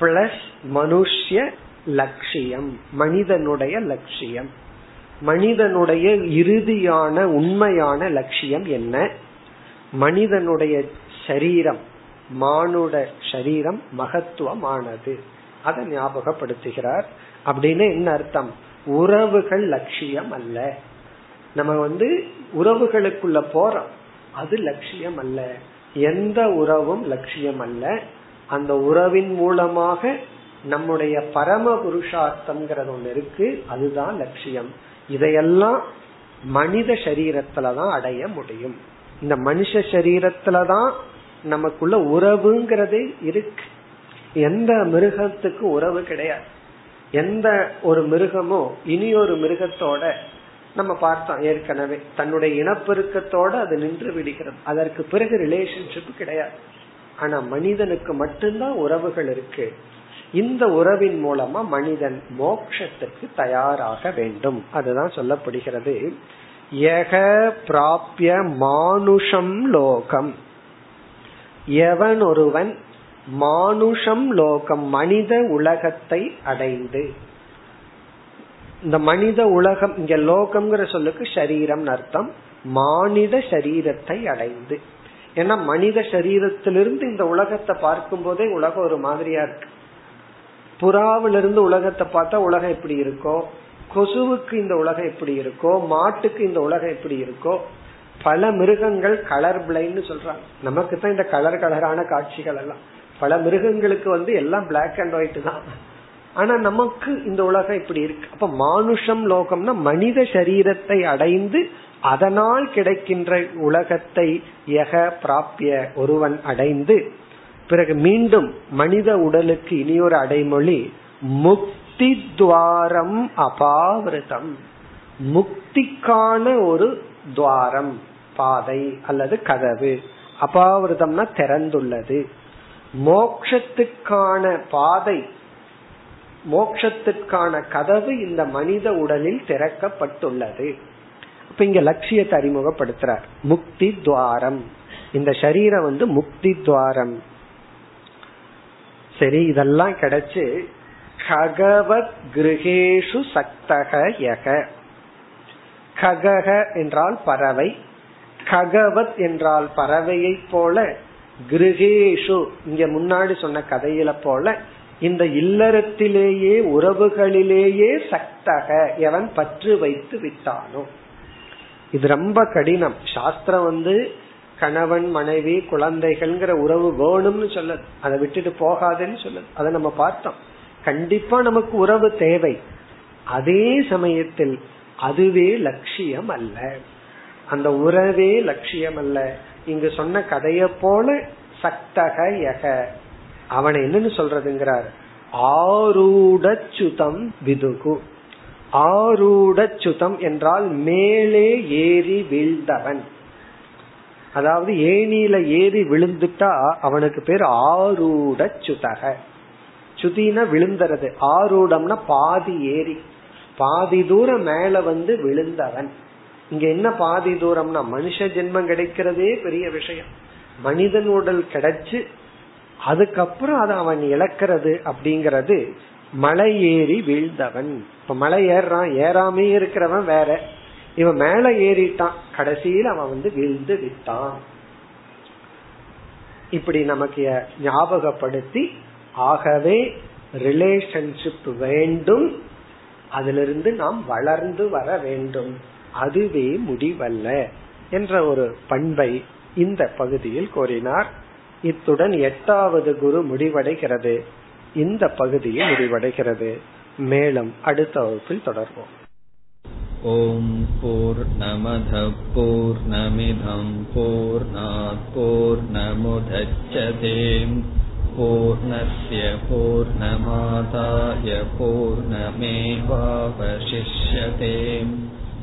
பிளஸ் மனுஷ்ய லட்சியம். மனிதனுடைய லட்சியம். மனிதனுடைய இறுதியான உண்மையான லட்சியம் என்ன? மனிதனுடைய சரீரம். மானுட சரீரம் மகத்துவமானது. அதை ஞாபகப்படுத்துகிறார். அப்படின்னு என்ன அர்த்தம்? உறவுகள் லட்சியம் அல்ல நம்ம வந்து உறவுகளுக்குள்ள போறோம். அது லட்சியம் அல்ல எந்த உறவும் லட்சியம் அல்ல அந்த உறவின் மூலமாக நம்முடைய பரம புருஷார்த்தம்ங்கிறது ஒண்ணு இருக்கு. அதுதான் லட்சியம். இதையெல்லாம் மனித சரீரத்துலதான் அடைய முடியும். இந்த மனுஷ சரீரத்துலதான் நமக்குள்ள உறவுங்கிறதே இருக்கு. எந்த மிருகத்துக்கு உறவு கிடையாது. எந்த ஒரு மிருகமோ இனி ஒரு மிருகத்தோட நம்ம பார்த்தோம் ஏற்கனவே. தன்னுடைய இனப்பெருக்கத்தோட அது நின்று விடுகிறது. அதற்கு பிறகு ரிலேஷன்ஷிப் கிடையாது. ஆனா மனிதனுக்கு மட்டும்தான் உறவுகள் இருக்கு. இந்த உறவின் மூலமா மனிதன் மோக்ஷத்துக்கு தயாராக வேண்டும். அதுதான் சொல்லப்படுகிறது. யக பிராபிய மானுஷம் லோகம். எவன் ஒருவன் மானுஷம் லோகம் மனித உலகத்தை அடைந்து. இந்த மனித உலகம் இங்க லோகம்ங்கிற சொல்லுக்கு சரீரம் அர்த்தம். மானித சரீரத்தை அடைந்து. ஏன்னா மனித சரீரத்திலிருந்து இந்த உலகத்தை பார்க்கும் போதே உலகம் ஒரு மாதிரியா இருக்கு. புறாவிலிருந்து உலகத்தை பார்த்தா உலகம் எப்படி இருக்கோ கொசுவுக்கு இந்த உலகம் எப்படி இருக்கோ மாட்டுக்கு இந்த உலகம் எப்படி இருக்கோ பல மிருகங்கள் கலர் பிளைன்னு சொல்றாங்க. நமக்கு தான் இந்த கலர் கலரான காட்சிகள் எல்லாம். பல மிருகங்களுக்கு வந்து எல்லாம் பிளாக் அண்ட் ஒயிட் தான். ஆனா நமக்கு இந்த உலகம் இப்படி இருக்கு. அப்ப மானுஷம் லோகம்னா மனித சரீரத்தை அடைந்து அதனால் கிடைக்கின்ற உலகத்தை எக பிராப்பிய ஒருவன் அடைந்து பிறகு மீண்டும் மனித உடலுக்கு இனியொரு அடைமொழி முக்தி துவாரம் அபாவிரதம் முக்திக்கான ஒரு துவாரம். பாதை அல்லது கதவு. அபாவிரதம்னா திறந்துள்ளது. மோக்ஷத்துக்கான பாதை மோக்ஷத்துக்கான கதவு இந்த மனித உடலில் திறக்கப்பட்டுள்ளது. இப்ப இங்க லட்சியத்தை அறிமுகப்படுத்துறார். முக்தி துவாரம். இந்த சரீரம் வந்து முக்தி துவாரம். சரி இதெல்லாம் கிடைச்சு ககவத் கிரகேஷு சக்தக யக. ககக என்றால் பறவை ககவத் என்றால் பறவையை போல கிரகேஷு. இங்க முன்னாடி சொன்ன கதையில போல இந்த இல்லறத்திலேயே உறவுகளிலேயே சக்தக. எவன் பற்று வைத்து விட்டானோ. இது ரொம்ப கடினம். சாஸ்திரம் வந்து கணவன் மனைவி குழந்தைகள்ங்கிற உறவு வேணும்னு சொல்லுது. அதை விட்டுட்டு போகாதுன்னு சொல்லுது. அதை நம்ம பார்த்தோம். கண்டிப்பா நமக்கு உறவு தேவை. அதே சமயத்தில் அதுவே லட்சியம் அல்ல. அந்த உறவே லட்சியம் அல்ல இங்கு சொன்ன கதைய போல சக்தக யக அவனை என்னன்னு சொல்றதுங்கிறார்? ஆரூடச்சுதம் விதுகு. ஆரூடச்சுதம் என்றால் மேலே ஏறி வீழ்ந்தவன். அதாவது ஏனியில ஏறி விழுந்துட்டா அவனுக்கு பேர் ஆரூட சுதக சுதினா விழுந்துறது. ஆரூடம்னா பாதி ஏறி. பாதி தூரம் மேல வந்து விழுந்தவன். இங்க என்ன பாதி தூரம்னா மனுஷ ஜென்மம் கிடைக்கிறதே பெரிய விஷயம். மனிதன் உடல் கிடைச்சு அதுக்கப்புறம் அதை அவன் இழக்கிறது அப்படிங்கறது மலை ஏறி வீழ்ந்தவன். இப்ப மலை ஏறான் ஏறாமே இருக்கிறவன் வேற. இவன் மேல ஏறிட்டான் கடைசியில் அவன் வந்து வீழ்ந்து விட்டான். இப்படி நமக்கு ஞாபகப்படுத்தி ஆகவே ரிலேஷன்ஷிப் வேண்டும் அதிலிருந்து நாம் வளர்ந்து வர வேண்டும். அதுவே முடிவல்ல என்ற ஒரு பண்பை இந்த பகுதியில் கூறினார் இத்துடன் எட்டாவது குரு முடிவடைகிறது இந்த பகுதியில் முடிவடைகிறது மேலும் அடுத்த வகுப்பில் தொடர்வோம் ॐ पूर्णमधपूर्णमिधं पूर्णापूर्णमुदच्छते पूर्णस्य पूर्णमादाय पूर्णमेवावशिष्यते